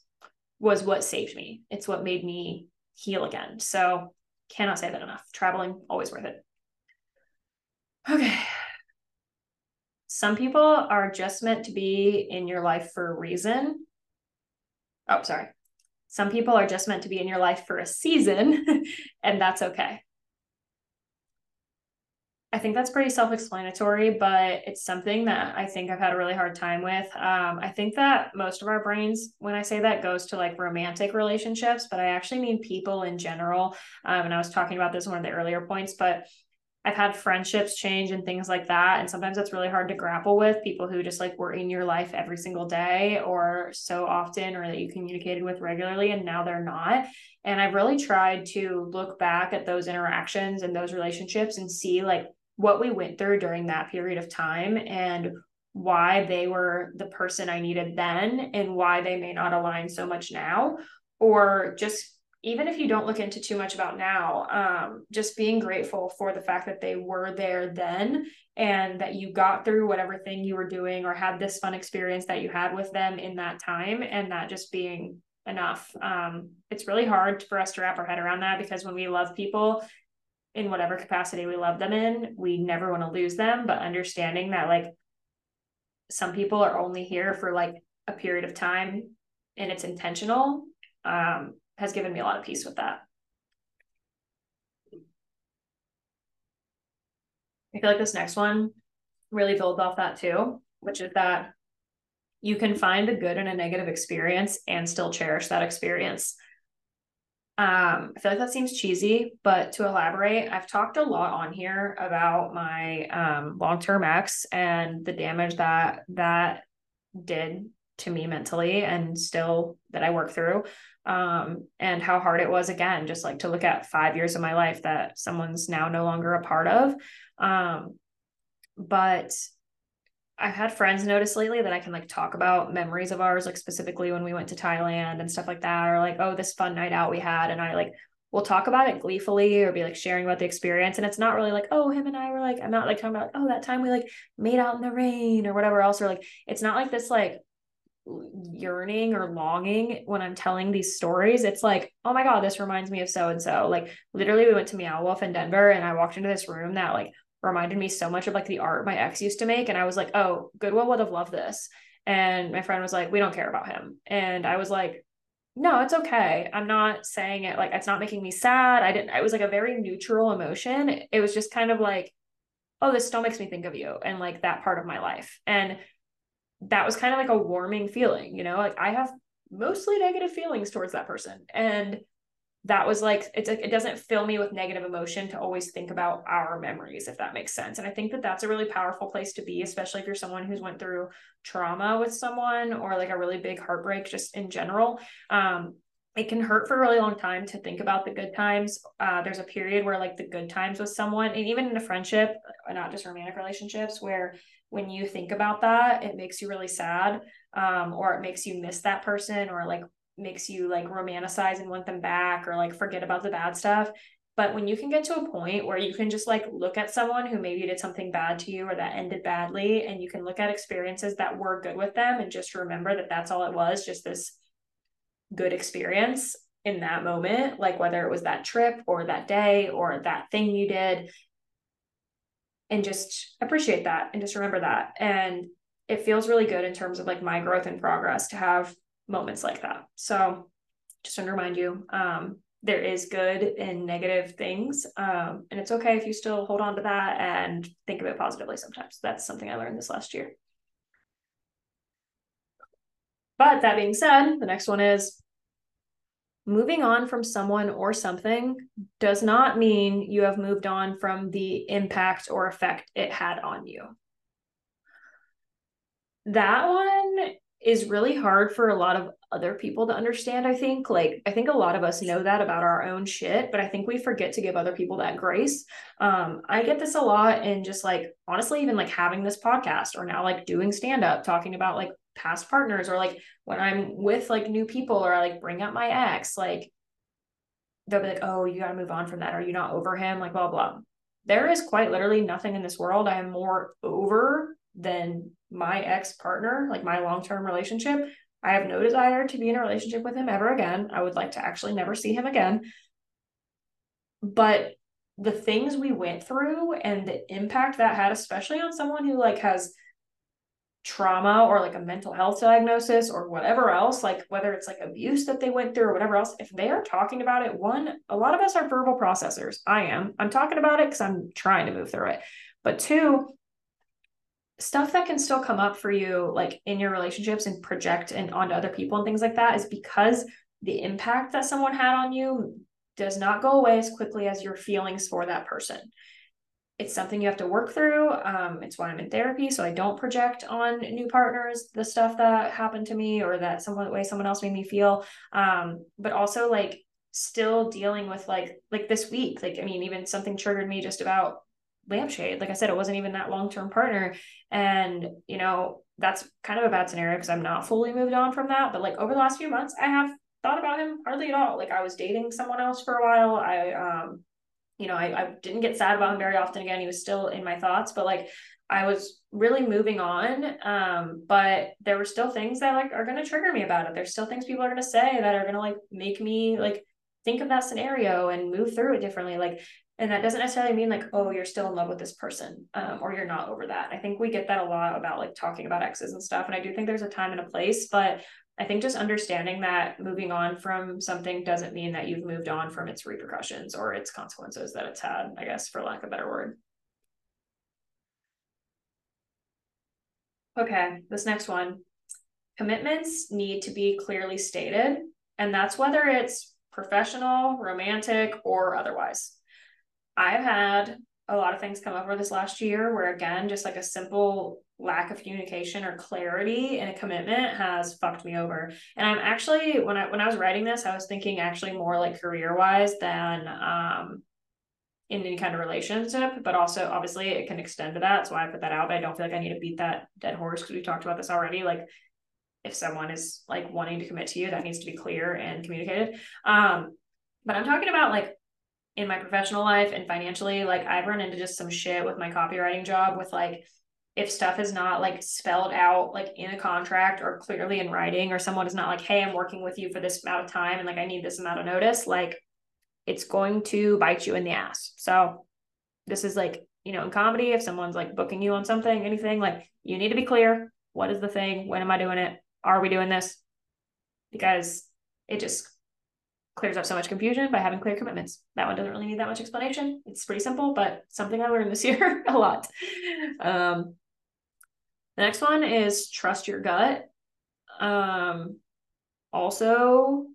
was what saved me. It's what made me heal again. So Cannot say that enough. Traveling, always worth it. Okay. Some people are just meant to be in your life for a reason. Oh, sorry. Some people are just meant to be in your life for a season, [laughs] and that's okay. I think that's pretty self explanatory, but it's something that I think I've had a really hard time with. Um, I think that most of our brains, when I say that, goes to like romantic relationships, but I actually mean people in general. Um, and I was talking about this in one of the earlier points, but I've had friendships change and things like that. And sometimes it's really hard to grapple with people who just like were in your life every single day or so often or that you communicated with regularly and now they're not. And I've really tried to look back at those interactions and those relationships and see like what we went through during that period of time and why they were the person I needed then and why they may not align so much now, or just even if you don't look into too much about now, um, just being grateful for the fact that they were there then and that you got through whatever thing you were doing or had this fun experience that you had with them in that time and that just being enough. Um, it's really hard for us to wrap our head around that because when we love people, in whatever capacity we love them in. We never want to lose them, but understanding that like some people are only here for like a period of time and it's intentional um, has given me a lot of peace with that. I feel like this next one really builds off that too, which is that you can find the good in a negative experience and still cherish that experience. Um, I feel like that seems cheesy, but to elaborate, I've talked a lot on here about my um, long-term ex and the damage that that did to me mentally and still that I work through. Um, and how hard it was again, just like to look at five years of my life that someone's now no longer a part of. Um, but I've had friends notice lately that I can like talk about memories of ours, like specifically when we went to Thailand and stuff like that, or like, oh, this fun night out we had. And I like will talk about it gleefully or be like sharing about the experience. And it's not really like, oh, him and I were like, I'm not like talking about, oh, that time we like made out in the rain or whatever else. Or like, it's not like this like yearning or longing when I'm telling these stories. It's like, oh my God, this reminds me of so and so. Like literally, we went to Meow Wolf in Denver and I walked into this room that like reminded me so much of like the art my ex used to make. And I was like, oh, Goodwill would have loved this. And my friend was like, we don't care about him. And I was like, no, it's okay. I'm not saying it like it's not making me sad. I didn't, it was like a very neutral emotion. It was just kind of like, oh, this still makes me think of you and like that part of my life. And that was kind of like a warming feeling, you know, like I have mostly negative feelings towards that person. And that was like it's like it doesn't fill me with negative emotion to always think about our memories if that makes sense. And i think that that's a really powerful place to be especially if you're someone who's went through trauma with someone or like a really big heartbreak just in general um it can hurt for a really long time to think about the good times. Uh, there's a period where like the good times with someone and even in a friendship not just romantic relationships where when you think about that it makes you really sad um, or it makes you miss that person or like makes you like romanticize and want them back or like forget about the bad stuff. But when you can get to a point where you can just like look at someone who maybe did something bad to you or that ended badly, and you can look at experiences that were good with them and just remember that that's all it was, just this good experience in that moment, like whether it was that trip or that day or that thing you did, and just appreciate that and just remember that. And it feels really good in terms of like my growth and progress to have moments like that. So just to remind you, um, there is good and negative things. Um, and it's okay if you still hold on to that and think of it positively sometimes. That's something I learned this last year. But that being said, the next one is moving on from someone or something does not mean you have moved on from the impact or effect it had on you. That one is really hard for a lot of other people to understand i think. Like i think a lot of us know that about our own shit but i think we forget to give other people that grace. Um i get this a lot and just like honestly even like having this podcast or now like doing stand up talking about like past partners or like when i'm with like new people or I like bring up my ex like they'll be like oh you got to move on from that. Are you not over him? Like blah blah. There is quite literally nothing in this world i am more over than my ex partner, like my long term relationship. I have no desire to be in a relationship with him ever again. I would like to actually never see him again. But the things we went through and the impact that had, especially on someone who like has trauma or like a mental health diagnosis or whatever else, like whether it's like abuse that they went through or whatever else, if they are talking about it, one, a lot of us are verbal processors. I am. I'm talking about it because I'm trying to move through it. But two, stuff that can still come up for you, like in your relationships and project and onto other people and things like that, is because the impact that someone had on you does not go away as quickly as your feelings for that person it's something you have to work through. Um, it's why I'm in therapy, so I don't project on new partners the stuff that happened to me or that someone way someone else made me feel. Um, but also like still dealing with like like this week, like I mean, even something triggered me just about lampshade. Like I said, it wasn't even that long term partner, and you know that's kind of a bad scenario because I'm not fully moved on from that. But like over the last few months, I have thought about him hardly at all. Like I was dating someone else for a while. I um you know, I, I didn't get sad about him very often again. He was still in my thoughts, but like I was really moving on. Um, but there were still things that like are gonna trigger me about it. There's still things people are gonna say that are gonna like make me like think of that scenario and move through it differently. Like, and that doesn't necessarily mean like, oh, you're still in love with this person, um, or you're not over that. I think we get that a lot about like talking about exes and stuff. And I do think there's a time and a place, but I think just understanding that moving on from something doesn't mean that you've moved on from its repercussions or its consequences that it's had, I guess, for lack of a better word. Okay, this next one. Commitments need to be clearly stated, and that's whether it's professional, romantic, or otherwise. I've had a lot of things come over this last year where, again, just like a simple lack of communication or clarity in a commitment has fucked me over. And I'm actually when I when I was writing this, I was thinking actually more like career wise than um in any kind of relationship, but also obviously it can extend to that. So I put that out, but I don't feel like I need to beat that dead horse because we talked about this already. Like if someone is like wanting to commit to you, that needs to be clear and communicated. Um, but I'm talking about like in my professional life and financially, like I've run into just some shit with my copywriting job with like if stuff is not like spelled out like in a contract or clearly in writing or someone is not like hey i'm working with you for this amount of time and like i need this amount of notice like it's going to bite you in the ass. So this is like you know in comedy if someone's like booking you on something anything like you need to be clear. What is the thing? When am i doing it? Are we doing this? Because it just clears up so much confusion by having clear commitments. That one doesn't really need that much explanation. It's pretty simple, but something I learned this [laughs] year a lot. Um, the next one is trust your gut. Um, also,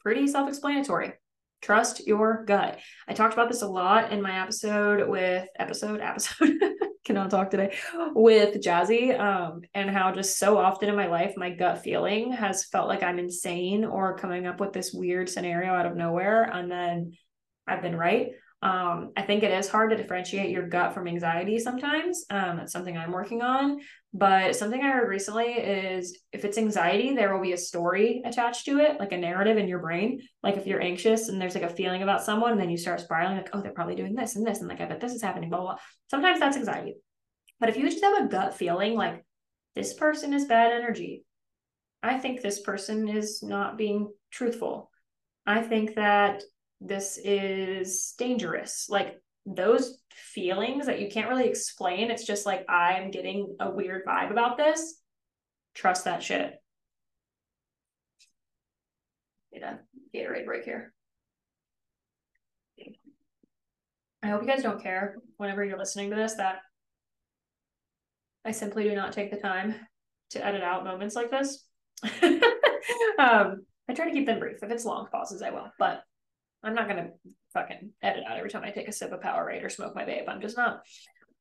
pretty self explanatory. Trust your gut. I talked about this a lot in my episode with episode, [laughs] episode, cannot talk today, with Jazzy, um, and how just so often in my life, my gut feeling has felt like I'm insane or coming up with this weird scenario out of nowhere. And then I've been right. Um, I think it is hard to differentiate your gut from anxiety sometimes. Um, that's something I'm working on. But something I heard recently is if it's anxiety, there will be a story attached to it, like a narrative in your brain. Like if you're anxious and there's like a feeling about someone, and then you start spiraling, like, oh, they're probably doing this and this, and like, I bet this is happening, blah, blah, blah. Sometimes that's anxiety. But if you just have a gut feeling like this person is bad energy, I think this person is not being truthful. I think that this is dangerous. Like those feelings that you can't really explain. It's just like, I'm getting a weird vibe about this. Trust that shit. Need a Gatorade break here. I hope you guys don't care whenever you're listening to this that I simply do not take the time to edit out moments like this. [laughs] um, I try to keep them brief. If it's long pauses, I will. But I'm not gonna fucking edit out every time I take a sip of Powerade or smoke my vape. I'm just not.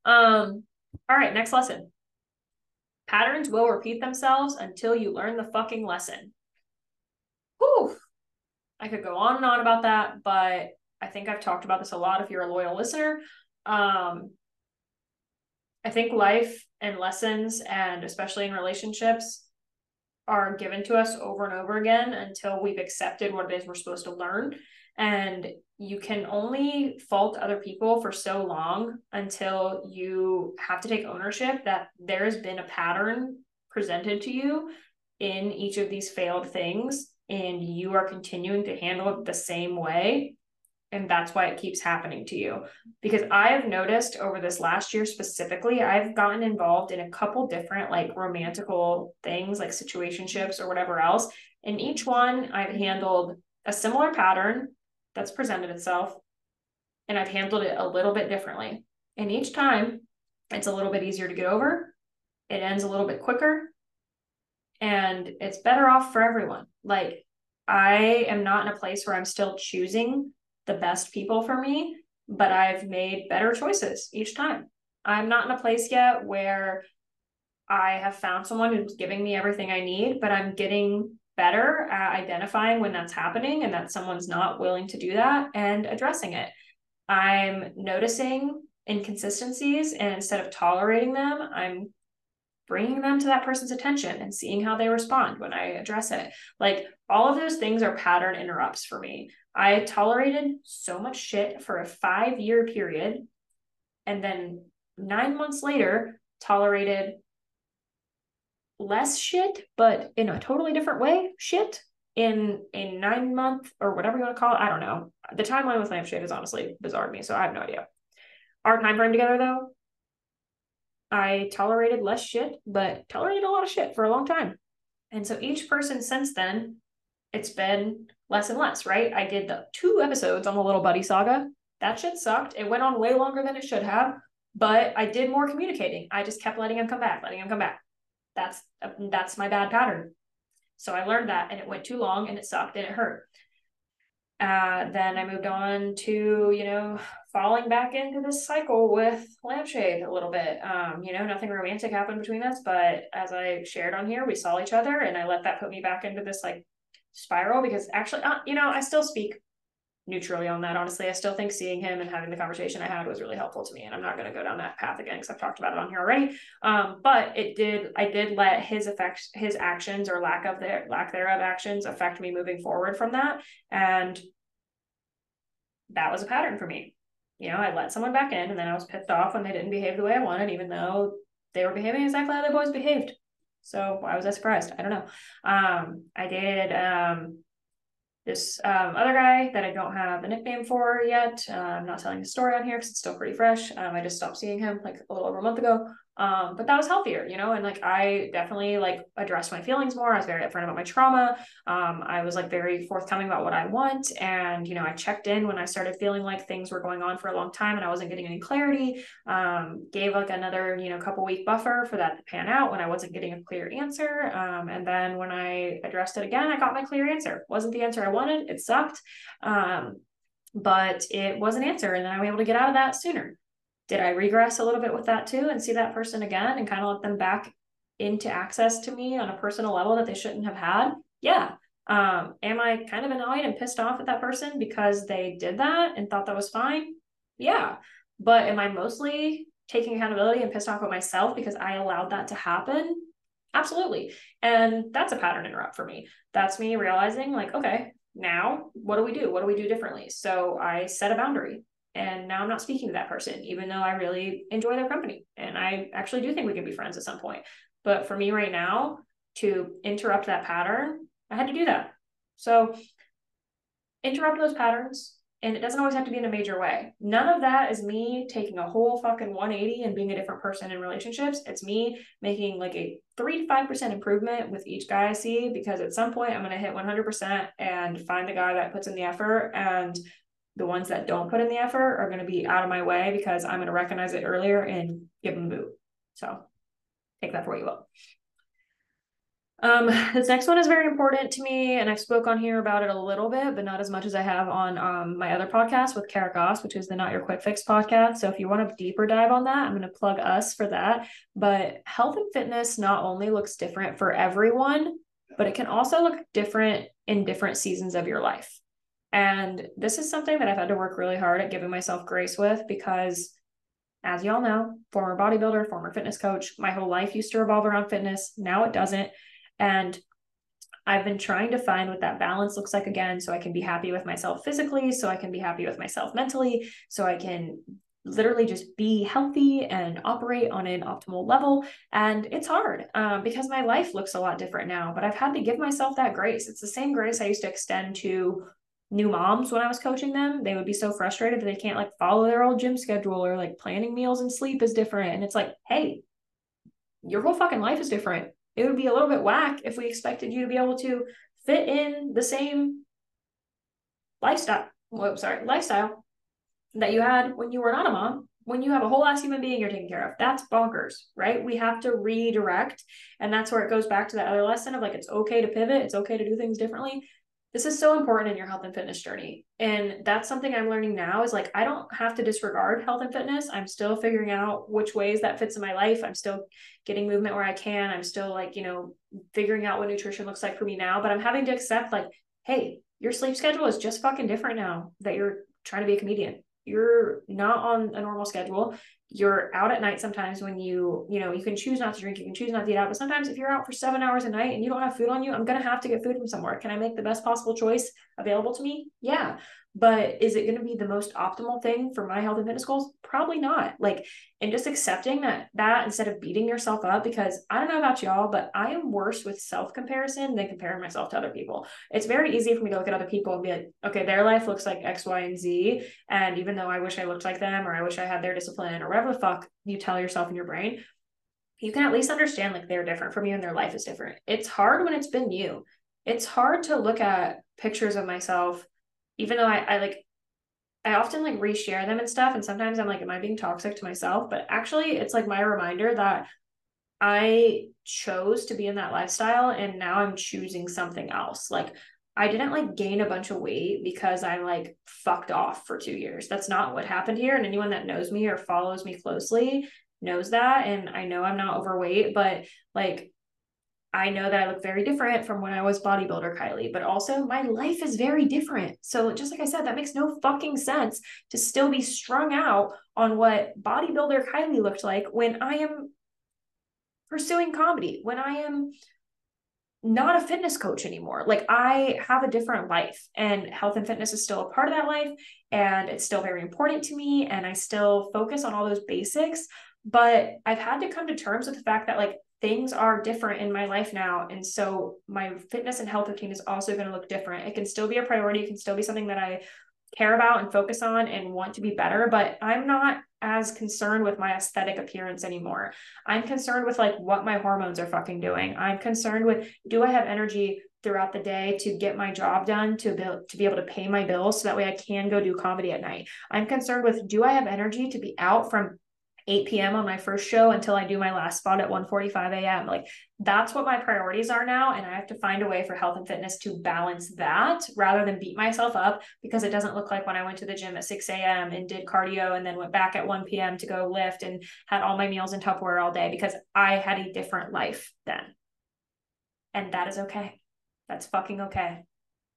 Um, all right, next lesson. Patterns will repeat themselves until you learn the fucking lesson. Whew. I could go on and on about that, but I think I've talked about this a lot if you're a loyal listener. Um, I think life and lessons, and especially in relationships, are given to us over and over again until we've accepted what it is we're supposed to learn. And you can only fault other people for so long until you have to take ownership that there's been a pattern presented to you in each of these failed things and you are continuing to handle it the same way. And that's why it keeps happening to you. Because i have noticed over this last year specifically i've gotten involved in a couple different like romantical things like situationships or whatever else. And each one i've handled a similar pattern that's presented itself and i've handled it a little bit differently. And each time it's a little bit easier to get over. It ends a little bit quicker. And it's better off for everyone. Like i am not in a place where i'm still choosing the best people for me, but I've made better choices each time. I'm not in a place yet where I have found someone who's giving me everything I need, but I'm getting better at identifying when that's happening and that someone's not willing to do that and addressing it. I'm noticing inconsistencies and instead of tolerating them, I'm bringing them to that person's attention and seeing how they respond when I address it. Like all of those things are pattern interrupts for me. I tolerated so much shit for a five year period. And then nine months later, tolerated less shit, but in a totally different way, shit in a nine month or whatever you want to call it. I don't know. The timeline with lampshade is honestly bizarre to me, so I have no idea. Our time frame together though, I tolerated less shit, but tolerated a lot of shit for a long time. And so each person since then, it's been less and less, right? I did the two episodes on the little buddy saga. That shit sucked. It went on way longer than it should have, but I did more communicating. I just kept letting him come back, letting him come back. That's that's my bad pattern. So I learned that and it went too long and it sucked and it hurt. Uh, then I moved on to, you know, falling back into this cycle with lampshade a little bit. Um, you know, nothing romantic happened between us, but as I shared on here, we saw each other and I let that put me back into this like spiral because actually, uh, you know, I still speak neutrally on that. Honestly, I still think seeing him and having the conversation I had was really helpful to me. And I'm not going to go down that path again because I've talked about it on here already. Um, but it did, I did let his effects, his actions or lack of their lack thereof actions affect me moving forward from that. And that was a pattern for me. You know, I let someone back in and then I was pissed off when they didn't behave the way I wanted, even though they were behaving exactly how they've behaved. So why was I surprised? I don't know. Um, I dated um, this um, other guy that I don't have a nickname for yet. Uh, I'm not telling the story on here because it's still pretty fresh. Um, I just stopped seeing him like a little over a month ago. Um, but that was healthier, you know, and like I definitely like addressed my feelings more. I was very upfront about my trauma. Um, I was like very forthcoming about what I want. And, you know, I checked in when I started feeling like things were going on for a long time and I wasn't getting any clarity. Um, gave like another, you know, couple week buffer for that to pan out when I wasn't getting a clear answer. Um, and then when I addressed it again, I got my clear answer. Wasn't the answer I wanted. It sucked. Um, but it was an answer. And then I was able to get out of that sooner did I regress a little bit with that too and see that person again and kind of let them back into access to me on a personal level that they shouldn't have had? Yeah. Um, am I kind of annoyed and pissed off at that person because they did that and thought that was fine? Yeah. But am I mostly taking accountability and pissed off at myself because I allowed that to happen? Absolutely. And that's a pattern interrupt for me. That's me realizing, like, okay, now what do we do? What do we do differently? So I set a boundary and now I'm not speaking to that person, even though I really enjoy their company. And I actually do think we can be friends at some point. But for me right now, to interrupt that pattern, I had to do that. So interrupt those patterns. And it doesn't always have to be in a major way. None of that is me taking a whole fucking 180 and being a different person in relationships. It's me making like a three to 5% improvement with each guy I see because at some point I'm going to hit 100% and find the guy that puts in the effort and the ones that don't put in the effort are going to be out of my way because I'm going to recognize it earlier and give them a boot. So take that for what you will. Um, this next one is very important to me, and I've spoke on here about it a little bit, but not as much as I have on um, my other podcast with Kara Goss, which is the Not Your Quick Fix podcast. So if you want a deeper dive on that, I'm going to plug us for that. But health and fitness not only looks different for everyone, but it can also look different in different seasons of your life. And this is something that I've had to work really hard at giving myself grace with because, as y'all know, former bodybuilder, former fitness coach, my whole life used to revolve around fitness. Now it doesn't. And I've been trying to find what that balance looks like again so I can be happy with myself physically, so I can be happy with myself mentally, so I can literally just be healthy and operate on an optimal level. And it's hard um, because my life looks a lot different now, but I've had to give myself that grace. It's the same grace I used to extend to new moms when I was coaching them, they would be so frustrated that they can't like follow their old gym schedule or like planning meals and sleep is different. And it's like, hey, your whole fucking life is different. It would be a little bit whack if we expected you to be able to fit in the same lifestyle. Well, sorry, lifestyle that you had when you were not a mom when you have a whole ass human being you're taking care of that's bonkers right we have to redirect and that's where it goes back to that other lesson of like it's okay to pivot it's okay to do things differently this is so important in your health and fitness journey. And that's something i'm learning now is like i don't have to disregard health and fitness. I'm still figuring out which ways that fits in my life. I'm still getting movement where i can. I'm still like you know figuring out what nutrition looks like for me now. But i'm having to accept like hey your sleep schedule is just fucking different now that you're trying to be a comedian you're not on a normal schedule. You're out at night sometimes when you you know you can choose not to drink you can choose not to eat out but sometimes if you're out for seven hours a night and you don't have food on you i'm going to have to get food from somewhere. Can i make the best possible choice available to me? Yeah but is it going to be the most optimal thing for my health and fitness goals probably not. Like and just accepting that that instead of beating yourself up because i don't know about y'all but i am worse with self comparison than comparing myself to other people. It's very easy for me to look at other people and be like okay their life looks like x y and z and even though i wish i looked like them or i wish i had their discipline or whatever the fuck you tell yourself in your brain you can at least understand like they're different from you and their life is different. It's hard when it's been you. It's hard to look at pictures of myself even though I, I like I often like reshare them and stuff. And sometimes I'm like, am I being toxic to myself? But actually, it's like my reminder that I chose to be in that lifestyle and now I'm choosing something else. Like, I didn't like gain a bunch of weight because I like fucked off for two years. That's not what happened here. And anyone that knows me or follows me closely knows that. And I know I'm not overweight, but like I know that I look very different from when I was bodybuilder Kylie, but also my life is very different. So, just like I said, that makes no fucking sense to still be strung out on what bodybuilder Kylie looked like when I am pursuing comedy, when I am not a fitness coach anymore. Like, I have a different life, and health and fitness is still a part of that life, and it's still very important to me. And I still focus on all those basics. But I've had to come to terms with the fact that, like, things are different in my life now. And so my fitness and health routine is also going to look different. It can still be a priority, it can still be something that I care about and focus on and want to be better, but I'm not as concerned with my aesthetic appearance anymore. I'm concerned with like what my hormones are fucking doing. I'm concerned with do I have energy throughout the day to get my job done to be, to be able to pay my bills so that way I can go do comedy at night. I'm concerned with do I have energy to be out from 8 p.m. on my first show until I do my last spot at 1:45 a.m. Like that's what my priorities are now and I have to find a way for health and fitness to balance that rather than beat myself up because it doesn't look like when I went to the gym at 6 a.m. and did cardio and then went back at 1 p.m. to go lift and had all my meals in Tupperware all day because I had a different life then. And that is okay. That's fucking okay.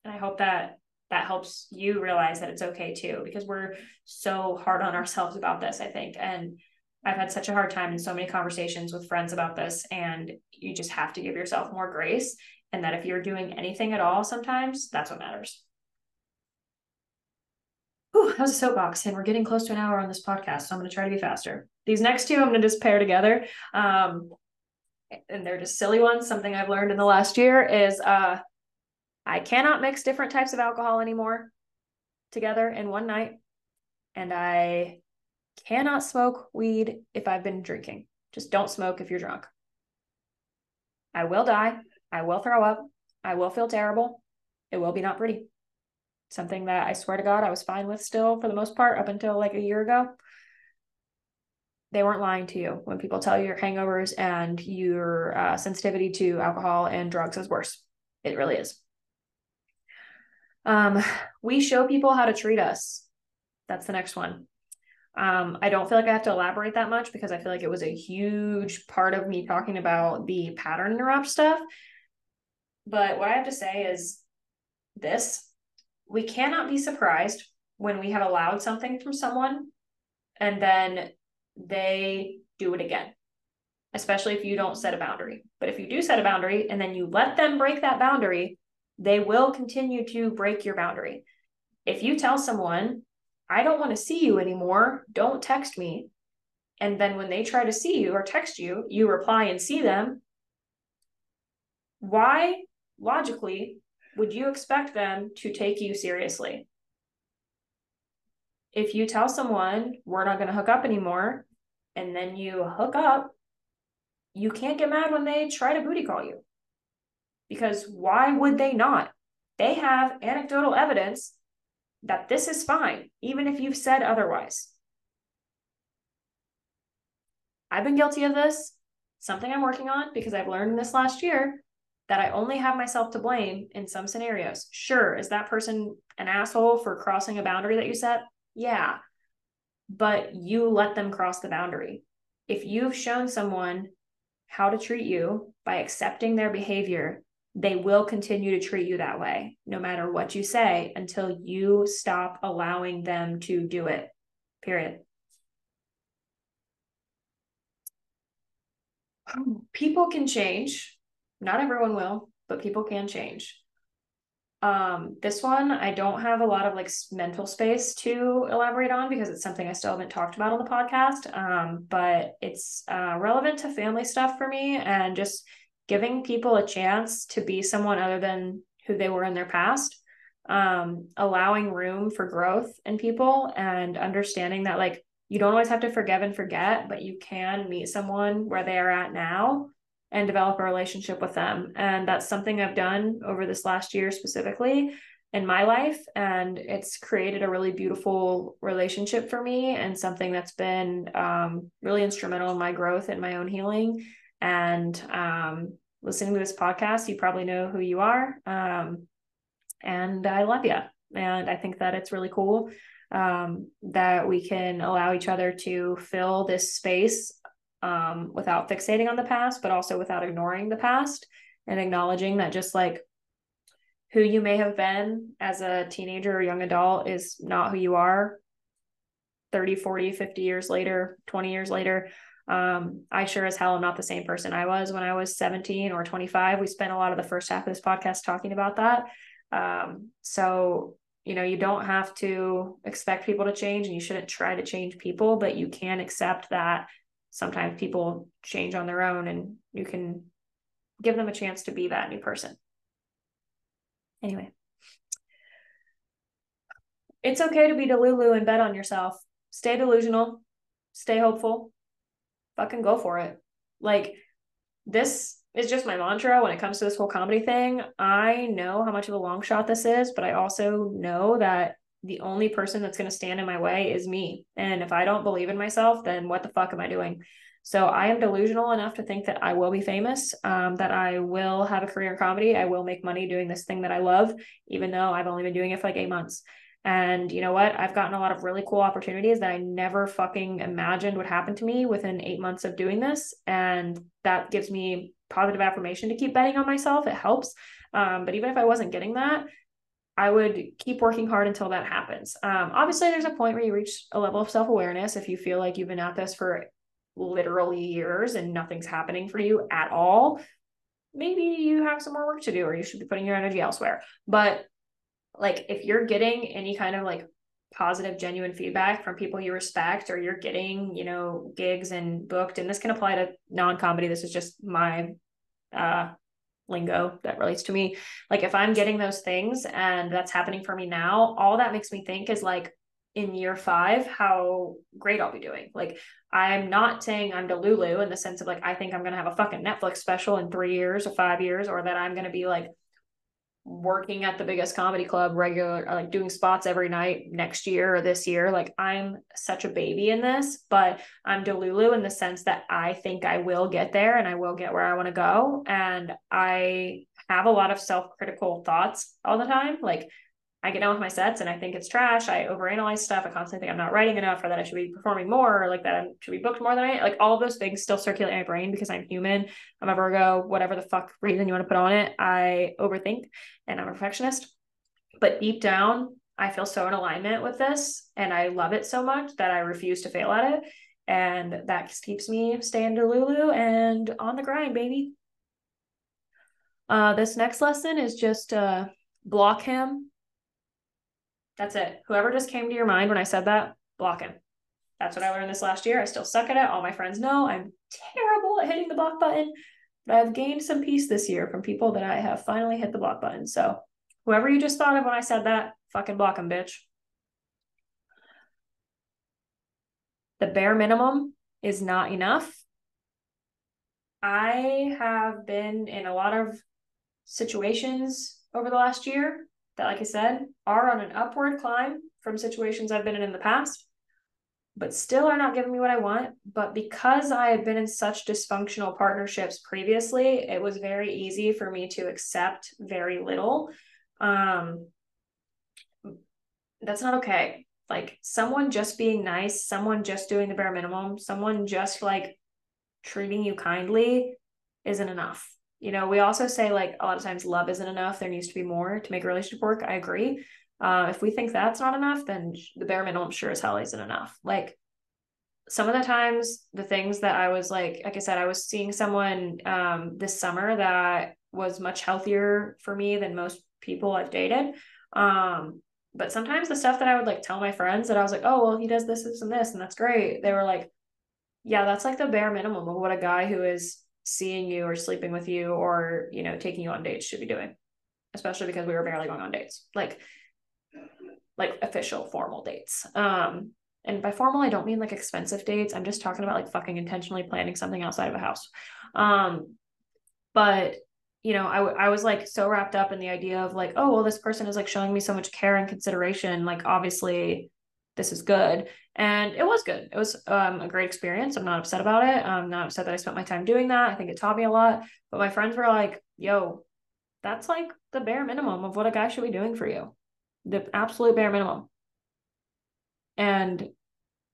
And I hope that that helps you realize that it's okay too because we're so hard on ourselves about this i think and I've had such a hard time in so many conversations with friends about this, and you just have to give yourself more grace. And that if you're doing anything at all, sometimes that's what matters. Whew, that was a soapbox, and we're getting close to an hour on this podcast, so I'm going to try to be faster. These next two, I'm going to just pair together. Um, and they're just silly ones. Something I've learned in the last year is uh, I cannot mix different types of alcohol anymore together in one night. And I cannot smoke weed if I've been drinking. Just don't smoke if you're drunk. I will die. I will throw up. I will feel terrible. It will be not pretty. Something that I swear to God I was fine with still for the most part up until like a year ago. They weren't lying to you when people tell you your hangovers and your uh, sensitivity to alcohol and drugs is worse. It really is. Um, we show people how to treat us. That's the next one. Um, I don't feel like I have to elaborate that much because I feel like it was a huge part of me talking about the pattern interrupt stuff. But what I have to say is this we cannot be surprised when we have allowed something from someone and then they do it again, especially if you don't set a boundary. But if you do set a boundary and then you let them break that boundary, they will continue to break your boundary. If you tell someone I don't want to see you anymore. Don't text me. And then when they try to see you or text you, you reply and see them. Why, logically, would you expect them to take you seriously? If you tell someone we're not going to hook up anymore, and then you hook up, you can't get mad when they try to booty call you. Because why would they not? They have anecdotal evidence that this is fine, even if you've said otherwise. I've been guilty of this, something I'm working on because I've learned this last year that I only have myself to blame in some scenarios. Sure, is that person an asshole for crossing a boundary that you set? Yeah. But you let them cross the boundary. If you've shown someone how to treat you by accepting their behavior, they will continue to treat you that way, no matter what you say, until you stop allowing them to do it. Period. People can change. Not everyone will, but people can change. Um, this one I don't have a lot of like mental space to elaborate on because it's something I still haven't talked about on the podcast. Um, but it's uh, relevant to family stuff for me and just giving people a chance to be someone other than who they were in their past um, allowing room for growth in people and understanding that like you don't always have to forgive and forget but you can meet someone where they are at now and develop a relationship with them. And that's something i've done over this last year specifically in my life and it's created a really beautiful relationship for me and something that's been um, really instrumental in my growth and my own healing and um, listening to this podcast, you probably know who you are. Um, and I love you. And I think that it's really cool um, that we can allow each other to fill this space um, without fixating on the past, but also without ignoring the past and acknowledging that just like who you may have been as a teenager or young adult is not who you are 30, 40, 50 years later, 20 years later. Um, I sure as hell am not the same person I was when I was 17 or 25. We spent a lot of the first half of this podcast talking about that. Um, so, you know, you don't have to expect people to change and you shouldn't try to change people, but you can accept that sometimes people change on their own and you can give them a chance to be that new person. Anyway, it's okay to be delulu and bet on yourself. Stay delusional, stay hopeful, fucking go for it. Like this is just my mantra when it comes to this whole comedy thing. I know how much of a long shot this is, but I also know that the only person that's going to stand in my way is me. And if I don't believe in myself, then what the fuck am I doing? So I am delusional enough to think that I will be famous, um, that I will have a career in comedy. I will make money doing this thing that I love, even though I've only been doing it for like eight months. And you know what? I've gotten a lot of really cool opportunities that I never fucking imagined would happen to me within eight months of doing this. And that gives me positive affirmation to keep betting on myself. It helps. Um, but even if I wasn't getting that, I would keep working hard until that happens. Um, obviously, there's a point where you reach a level of self awareness if you feel like you've been at this for literally years and nothing's happening for you at all. Maybe you have some more work to do, or you should be putting your energy elsewhere. But like if you're getting any kind of like positive genuine feedback from people you respect or you're getting you know gigs and booked and this can apply to non-comedy this is just my uh lingo that relates to me. Like if i'm getting those things and that's happening for me now all that makes me think is like in year five how great i'll be doing. Like i'm not saying i'm delulu in the sense of like i think i'm gonna have a fucking netflix special in three years or five years or that i'm gonna be like working at the biggest comedy club regular uh, like doing spots every night next year or this year like i'm such a baby in this but i'm delulu in the sense that i think i will get there and i will get where i want to go and i have a lot of self-critical thoughts all the time like I get down with my sets and I think it's trash. I overanalyze stuff. I constantly think I'm not writing enough or that I should be performing more or like that I should be booked more than I like all those things still circulate in my brain because I'm human. I'm a Virgo, whatever the fuck reason you want to put on it. I overthink and I'm a perfectionist. But deep down, I feel so in alignment with this and I love it so much that I refuse to fail at it. And that keeps me staying delulu and on the grind, baby. Uh, this next lesson is just uh, block him that's it. Whoever just came to your mind when I said that, block him. That's what I learned this last year. I still suck at it. All my friends know I'm terrible at hitting the block button, but I've gained some peace this year from people that I have finally hit the block button. So Whoever you just thought of when I said that, fucking block them, bitch. The bare minimum is not enough. I have been in a lot of situations over the last year that, like I said, are on an upward climb from situations I've been in in the past, but still are not giving me what I want. But because I had been in such dysfunctional partnerships previously, it was very easy for me to accept very little. Um, that's not okay. Like someone just being nice, someone just doing the bare minimum, someone just like treating you kindly isn't enough. You know, we also say like a lot of times love isn't enough. There needs to be more to make a relationship work. I agree. Uh, if we think that's not enough, then the bare minimum sure as hell isn't enough. Like some of the times, the things that I was like, like I said, I was seeing someone um, this summer that was much healthier for me than most people I've dated. Um, but sometimes the stuff that I would like tell my friends that I was like, oh, well, he does this, this, and this, and that's great. They were like, yeah, that's like the bare minimum of what a guy who is seeing you or sleeping with you or, you know, taking you on dates should be doing, especially because we were barely going on dates, like, like official formal dates. Um, and by formal, I don't mean like expensive dates. I'm just talking about like fucking intentionally planning something outside of a house. Um, but you know, I, I was like so wrapped up in the idea of like, oh, well, this person is like showing me so much care and consideration. Like, obviously, this is good. And it was good. It was um, a great experience. I'm not upset about it. I'm not upset that I spent my time doing that. I think it taught me a lot. But my friends were like, yo, that's like the bare minimum of what a guy should be doing for you. The absolute bare minimum. And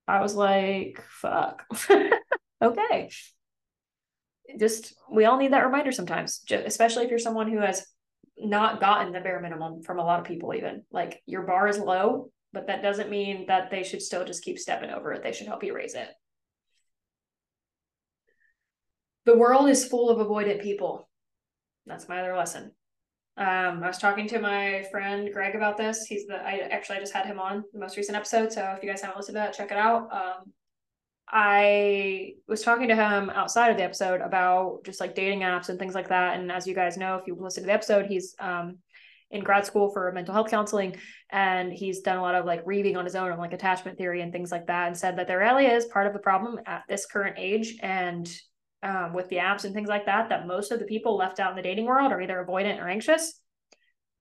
I was like, fuck. [laughs] okay just we all need that reminder sometimes, just, especially if you're someone who has not gotten the bare minimum from a lot of people, even like your bar is low, but that doesn't mean that they should still just keep stepping over it. They should help you raise it. The world is full of avoidant people. That's my other lesson. Um, I was talking to my friend Greg about this. He's the I actually I just had him on the most recent episode. So if you guys haven't listened to that, check it out. Um, I was talking to him outside of the episode about just like dating apps and things like that. And as you guys know, if you listen to the episode, he's um, in grad school for mental health counseling and he's done a lot of like reading on his own on like attachment theory and things like that and said that there really is part of the problem at this current age and um, with the apps and things like that that most of the people left out in the dating world are either avoidant or anxious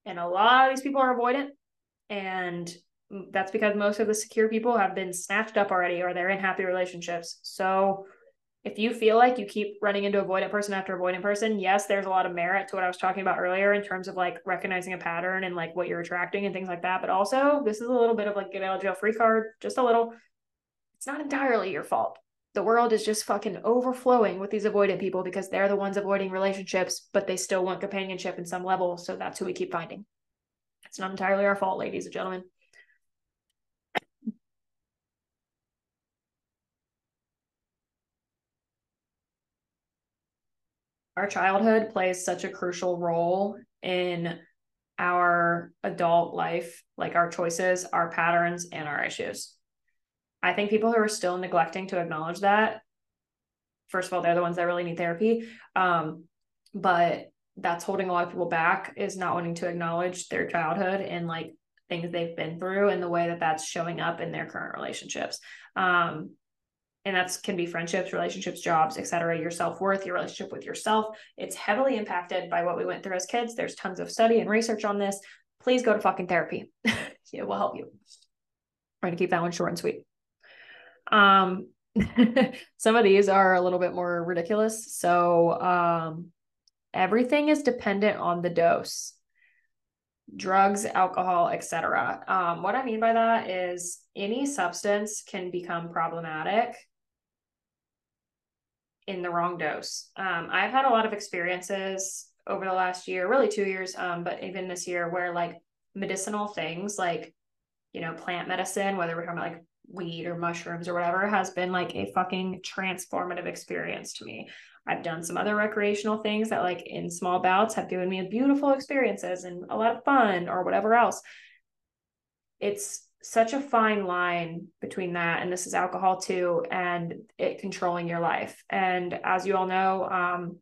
and a lot of these people are avoidant and that's because most of the secure people have been snatched up already or they're in happy relationships. So if you feel like you keep running into avoidant person after avoidant person, yes, there's a lot of merit to what I was talking about earlier in terms of like recognizing a pattern and like what you're attracting and things like that. But also, this is a little bit of like get out of jail free card, just a little. It's not entirely your fault. The world is just fucking overflowing with these avoidant people because they're the ones avoiding relationships, but they still want companionship in some level. So that's who we keep finding. It's not entirely our fault, ladies and gentlemen. Our childhood plays such a crucial role in our adult life, like our choices, our patterns, and our issues. I think people who are still neglecting to acknowledge that, first of all, they're the ones that really need therapy. Um, but that's holding a lot of people back is not wanting to acknowledge their childhood and like things they've been through and the way that that's showing up in their current relationships. Um, and that's can be friendships relationships jobs etc your self-worth your relationship with yourself. It's heavily impacted by what we went through as kids. There's tons of study and research on this. Please go to fucking therapy. [laughs] It will help you. Trying to keep that one short and sweet. Um [laughs] some of these are a little bit more ridiculous. So um everything is dependent on the dose. Drugs, alcohol, etc. Um, what I mean by that is any substance can become problematic in the wrong dose. Um, I've had a lot of experiences over the last year, really two years, um, but even this year, where like medicinal things, like you know, plant medicine, whether we're talking about like weed or mushrooms or whatever, has been like a fucking transformative experience to me. I've done some other recreational things that, like in small bouts, have given me beautiful experiences and a lot of fun or whatever else. It's such a fine line between that and this is alcohol too and it controlling your life and as you all know um,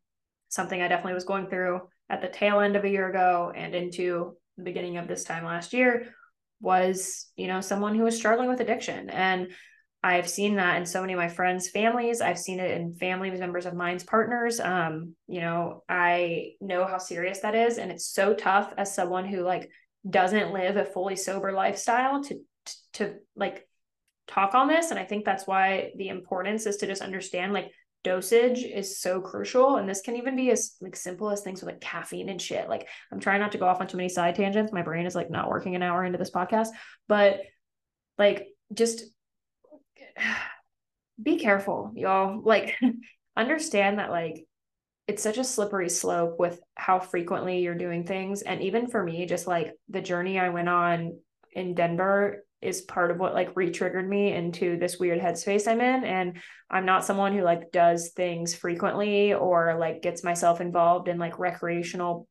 something i definitely was going through at the tail end of a year ago and into the beginning of this time last year was, you know, someone who was struggling with addiction. And I've seen that in so many of my friends' families. I've seen it in family members of mine's partners. Um, you know, I know how serious that is. And it's so tough as someone who like doesn't live a fully sober lifestyle to to, like talk on this. And I think that's why the importance is to just understand like dosage is so crucial and this can even be as like simple as things with like caffeine and shit. Like i'm trying not to go off on too many side tangents. My brain is like not working an hour into this podcast. But like just [sighs] be careful y'all. Like [laughs] understand that like it's such a slippery slope with how frequently you're doing things. And even for me just like the journey i went on in denver is part of what like re-triggered me into this weird headspace I'm in. And I'm not someone who like does things frequently or like gets myself involved in like recreational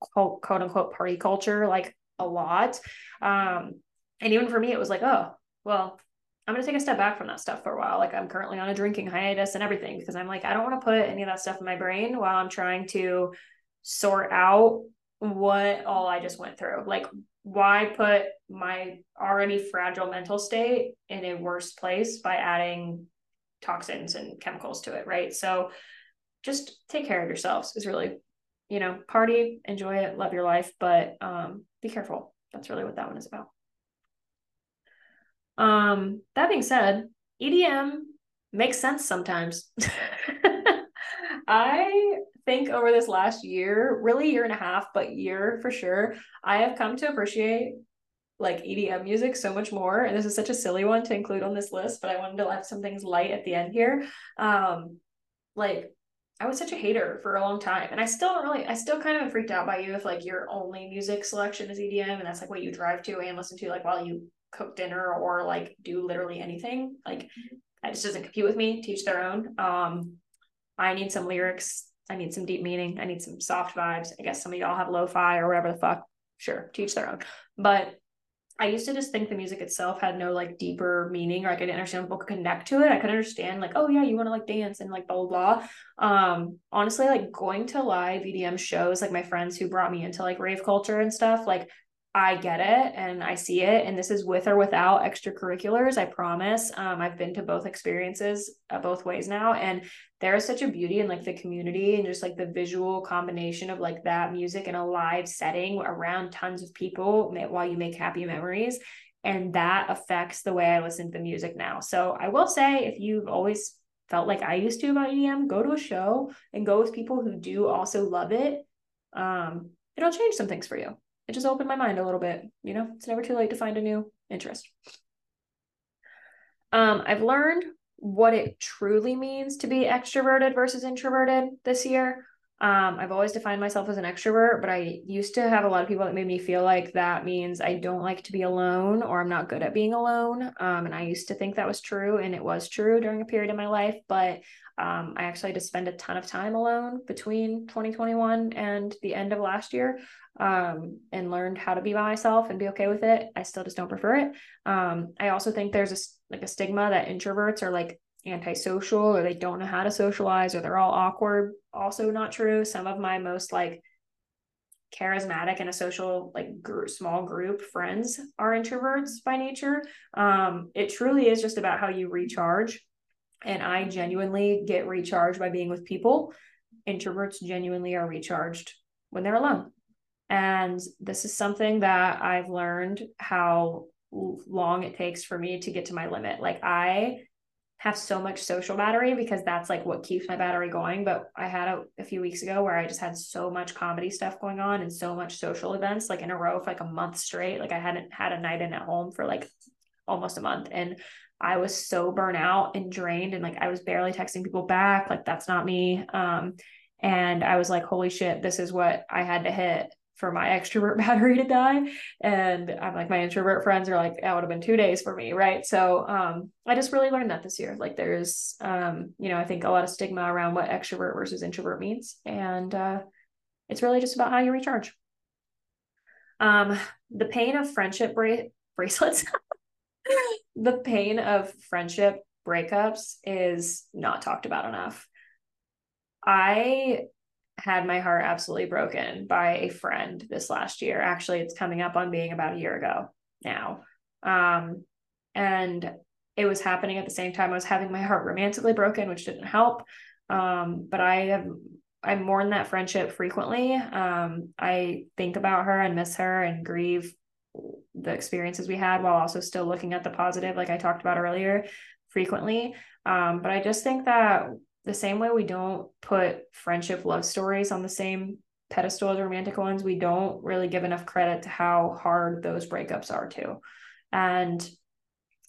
quote, quote unquote party culture like a lot. Um, and even for me, it was like, oh, well, I'm gonna take a step back from that stuff for a while. Like I'm currently on a drinking hiatus and everything because I'm like, I don't want to put any of that stuff in my brain while I'm trying to sort out what all I just went through. Like why put my already fragile mental state in a worse place by adding toxins and chemicals to it, right? So just take care of yourselves is really, you know, party, enjoy it, love your life, but um, be careful. That's really what that one is about. Um, that being said, EDM makes sense sometimes. [laughs] I think over this last year, really year and a half, but year for sure, I have come to appreciate like EDM music so much more. And this is such a silly one to include on this list, but I wanted to have some things light at the end here. Um, like I was such a hater for a long time. And I still don't really I still kind of freaked out by you if like your only music selection is EDM and that's like what you drive to and listen to like while you cook dinner or like do literally anything. Like that just doesn't compute with me, teach their own. Um I need some lyrics. I need some deep meaning. I need some soft vibes. I guess some of y'all have lo-fi or whatever the fuck. Sure, teach their own. But I used to just think the music itself had no like deeper meaning, or I couldn't understand people could connect to it. I could understand like, oh yeah, you want to like dance and like blah blah blah. Um, honestly, like going to live EDM shows, like my friends who brought me into like rave culture and stuff, like I get it and I see it. And this is with or without extracurriculars. I promise. Um, I've been to both experiences uh, both ways now. And there is such a beauty in like the community and just like the visual combination of like that music in a live setting around tons of people while you make happy memories. And that affects the way I listen to music now. So I will say, if you've always felt like I used to about EDM, go to a show and go with people who do also love it. Um, it'll change some things for you it just opened my mind a little bit. You know, it's never too late to find a new interest. Um, I've learned what it truly means to be extroverted versus introverted this year. Um, I've always defined myself as an extrovert, but I used to have a lot of people that made me feel like that means I don't like to be alone or I'm not good at being alone. Um, and I used to think that was true, and it was true during a period in my life. But um, I actually had to spend a ton of time alone between 2021 and the end of last year um, and learned how to be by myself and be okay with it. I still just don't prefer it. Um, I also think there's a like a stigma that introverts are like antisocial or they don't know how to socialize or they're all awkward. Also not true. Some of my most like charismatic and a social like small group friends are introverts by nature. Um, it truly is just about how you recharge and I genuinely get recharged by being with people. Introverts genuinely are recharged when they're alone. And this is something that I've learned how long it takes for me to get to my limit. Like I have so much social battery because that's like what keeps my battery going. But I had a, a, few weeks ago where I just had so much comedy stuff going on and so much social events like in a row for like a month straight. Like I hadn't had a night in at home for like almost a month. And I was so burnt out and drained and like I was barely texting people back. Like that's not me. Um, and I was like, holy shit, this is what I had to hit for my extrovert [laughs] battery to die. And I'm like, my introvert friends are like, that would have been two days for me. Right. So um, I just really learned that this year. Like there's um, you know, I think a lot of stigma around what extrovert versus introvert means. And uh, it's really just about how you recharge. Um, the pain of friendship bra- bracelets. [laughs] the pain of friendship breakups is not talked about enough. I had my heart absolutely broken by a friend this last year. Actually, it's coming up on being about a year ago now. Um, and it was happening at the same time I was having my heart romantically broken, which didn't help. Um, but I have I mourn that friendship frequently. Um, I think about her and miss her and grieve the experiences we had while also still looking at the positive, like I talked about earlier, frequently. Um, but I just think that the same way we don't put friendship love stories on the same pedestal as romantic ones, we don't really give enough credit to how hard those breakups are too. And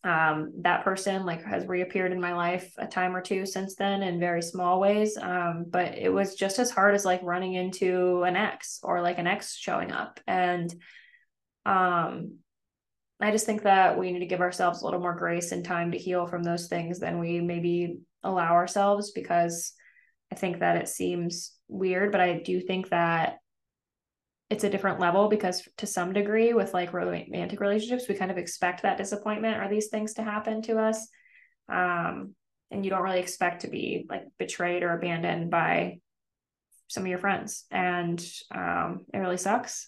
um, that person like has reappeared in my life a time or two since then in very small ways um, but it was just as hard as like running into an ex or like an ex showing up and um i just think that we need to give ourselves a little more grace and time to heal from those things than we maybe allow ourselves because i think that it seems weird but i do think that it's a different level because to some degree with like romantic relationships we kind of expect that disappointment or these things to happen to us um, and you don't really expect to be like betrayed or abandoned by some of your friends and um, it really sucks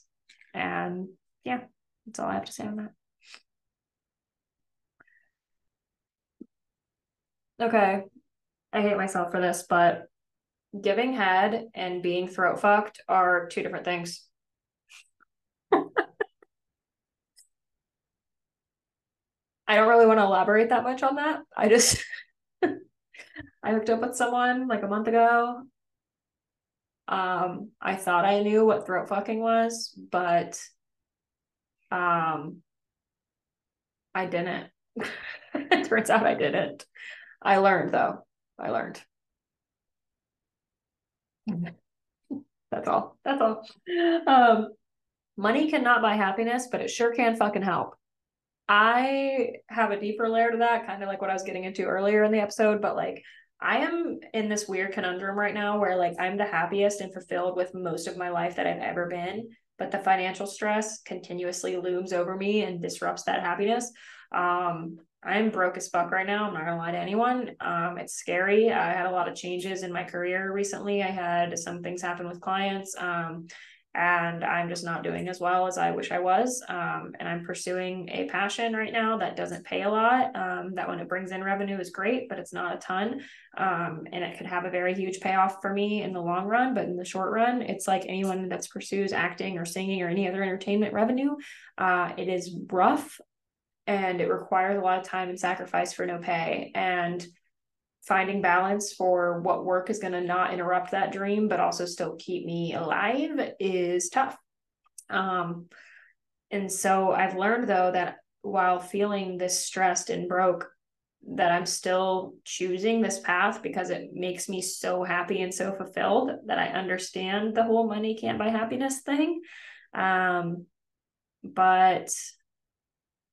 and yeah that's all i have to say on that. Okay i hate myself for this but giving head and being throat fucked are two different things [laughs] I don't really want to elaborate that much on that. I just [laughs] I hooked up with someone like a month ago. Um, I thought I knew what throat fucking was, but um I didn't. [laughs] it turns out I didn't. I learned though. I learned. That's all. That's all. Um money cannot buy happiness, but it sure can fucking help. I have a deeper layer to that, kind of like what I was getting into earlier in the episode, but like I am in this weird conundrum right now where like I'm the happiest and fulfilled with most of my life that I've ever been, but the financial stress continuously looms over me and disrupts that happiness. Um, I'm broke as fuck right now. I'm not gonna lie to anyone. Um, it's scary. I had a lot of changes in my career recently. I had some things happen with clients. Um, and I'm just not doing as well as I wish I was. Um, and I'm pursuing a passion right now that doesn't pay a lot. Um, that when it brings in revenue is great, but it's not a ton. Um, and it could have a very huge payoff for me in the long run. But in the short run, it's like anyone that pursues acting or singing or any other entertainment revenue. Uh, it is rough and it requires a lot of time and sacrifice for no pay. And finding balance for what work is going to not interrupt that dream but also still keep me alive is tough um and so i've learned though that while feeling this stressed and broke that i'm still choosing this path because it makes me so happy and so fulfilled that i understand the whole money can't buy happiness thing um but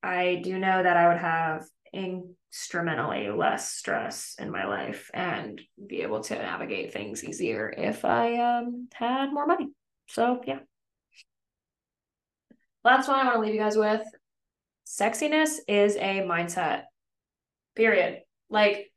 i do know that i would have instrumentally less stress in my life and be able to navigate things easier if I um had more money. So yeah. Last one I want to leave you guys with. Sexiness is a mindset. Period. Like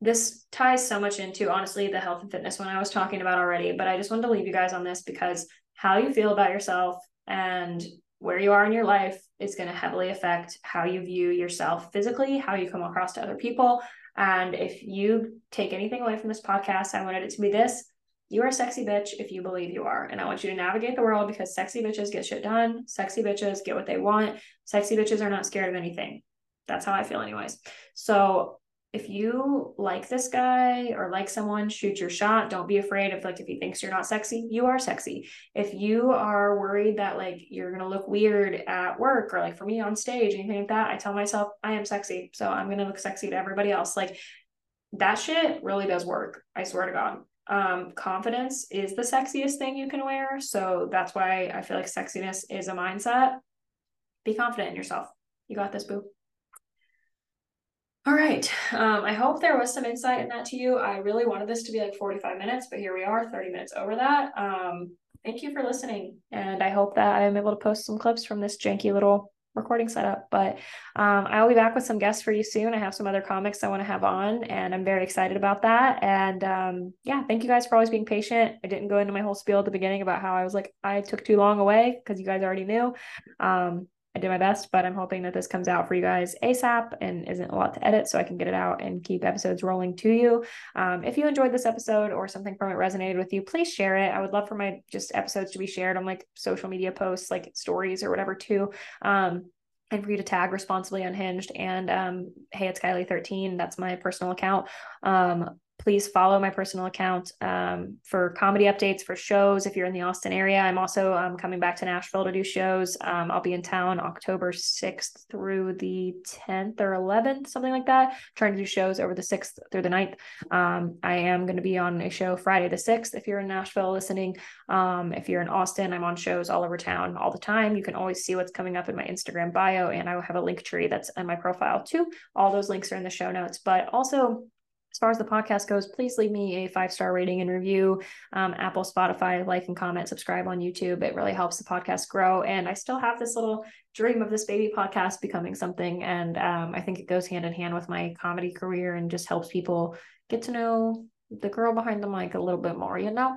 this ties so much into honestly the health and fitness one I was talking about already, but I just wanted to leave you guys on this because how you feel about yourself and where you are in your life is going to heavily affect how you view yourself physically, how you come across to other people. And if you take anything away from this podcast, I wanted it to be this you are a sexy bitch if you believe you are. And I want you to navigate the world because sexy bitches get shit done. Sexy bitches get what they want. Sexy bitches are not scared of anything. That's how I feel, anyways. So if you like this guy or like someone, shoot your shot. Don't be afraid of like if he thinks you're not sexy, you are sexy. If you are worried that like you're gonna look weird at work or like for me on stage, anything like that, I tell myself I am sexy. So I'm gonna look sexy to everybody else. Like that shit really does work. I swear to God. Um, confidence is the sexiest thing you can wear. So that's why I feel like sexiness is a mindset. Be confident in yourself. You got this, boo. All right. Um, I hope there was some insight in that to you. I really wanted this to be like 45 minutes, but here we are, 30 minutes over that. Um, thank you for listening. And I hope that I'm able to post some clips from this janky little recording setup. But um, I'll be back with some guests for you soon. I have some other comics I want to have on, and I'm very excited about that. And um, yeah, thank you guys for always being patient. I didn't go into my whole spiel at the beginning about how I was like, I took too long away because you guys already knew. Um, I did my best, but I'm hoping that this comes out for you guys ASAP and isn't a lot to edit so I can get it out and keep episodes rolling to you. Um, if you enjoyed this episode or something from it resonated with you, please share it. I would love for my just episodes to be shared on like social media posts, like stories or whatever too. Um, and for you to tag responsibly unhinged and um, hey it's kylie 13 that's my personal account um, please follow my personal account um, for comedy updates for shows if you're in the Austin area. I'm also um, coming back to Nashville to do shows. Um, I'll be in town October 6th through the 10th or 11th, something like that, trying to do shows over the 6th through the 9th. Um, I am going to be on a show Friday the 6th if you're in Nashville listening. Um, if you're in Austin, I'm on shows all over town all the time. You can always see what's coming up in my Instagram bio, and I will have a Linktree that's in my profile too. All those links are in the show notes, but also as far as the podcast goes, please leave me a five star rating and review. Um, Apple, Spotify, like and comment, subscribe on YouTube. It really helps the podcast grow. And I still have this little dream of this baby podcast becoming something. And um, I think it goes hand in hand with my comedy career and just helps people get to know the girl behind the mic a little bit more, you know?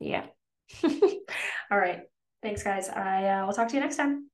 Yeah. [laughs] All right. Thanks, guys. I uh, will talk to you next time.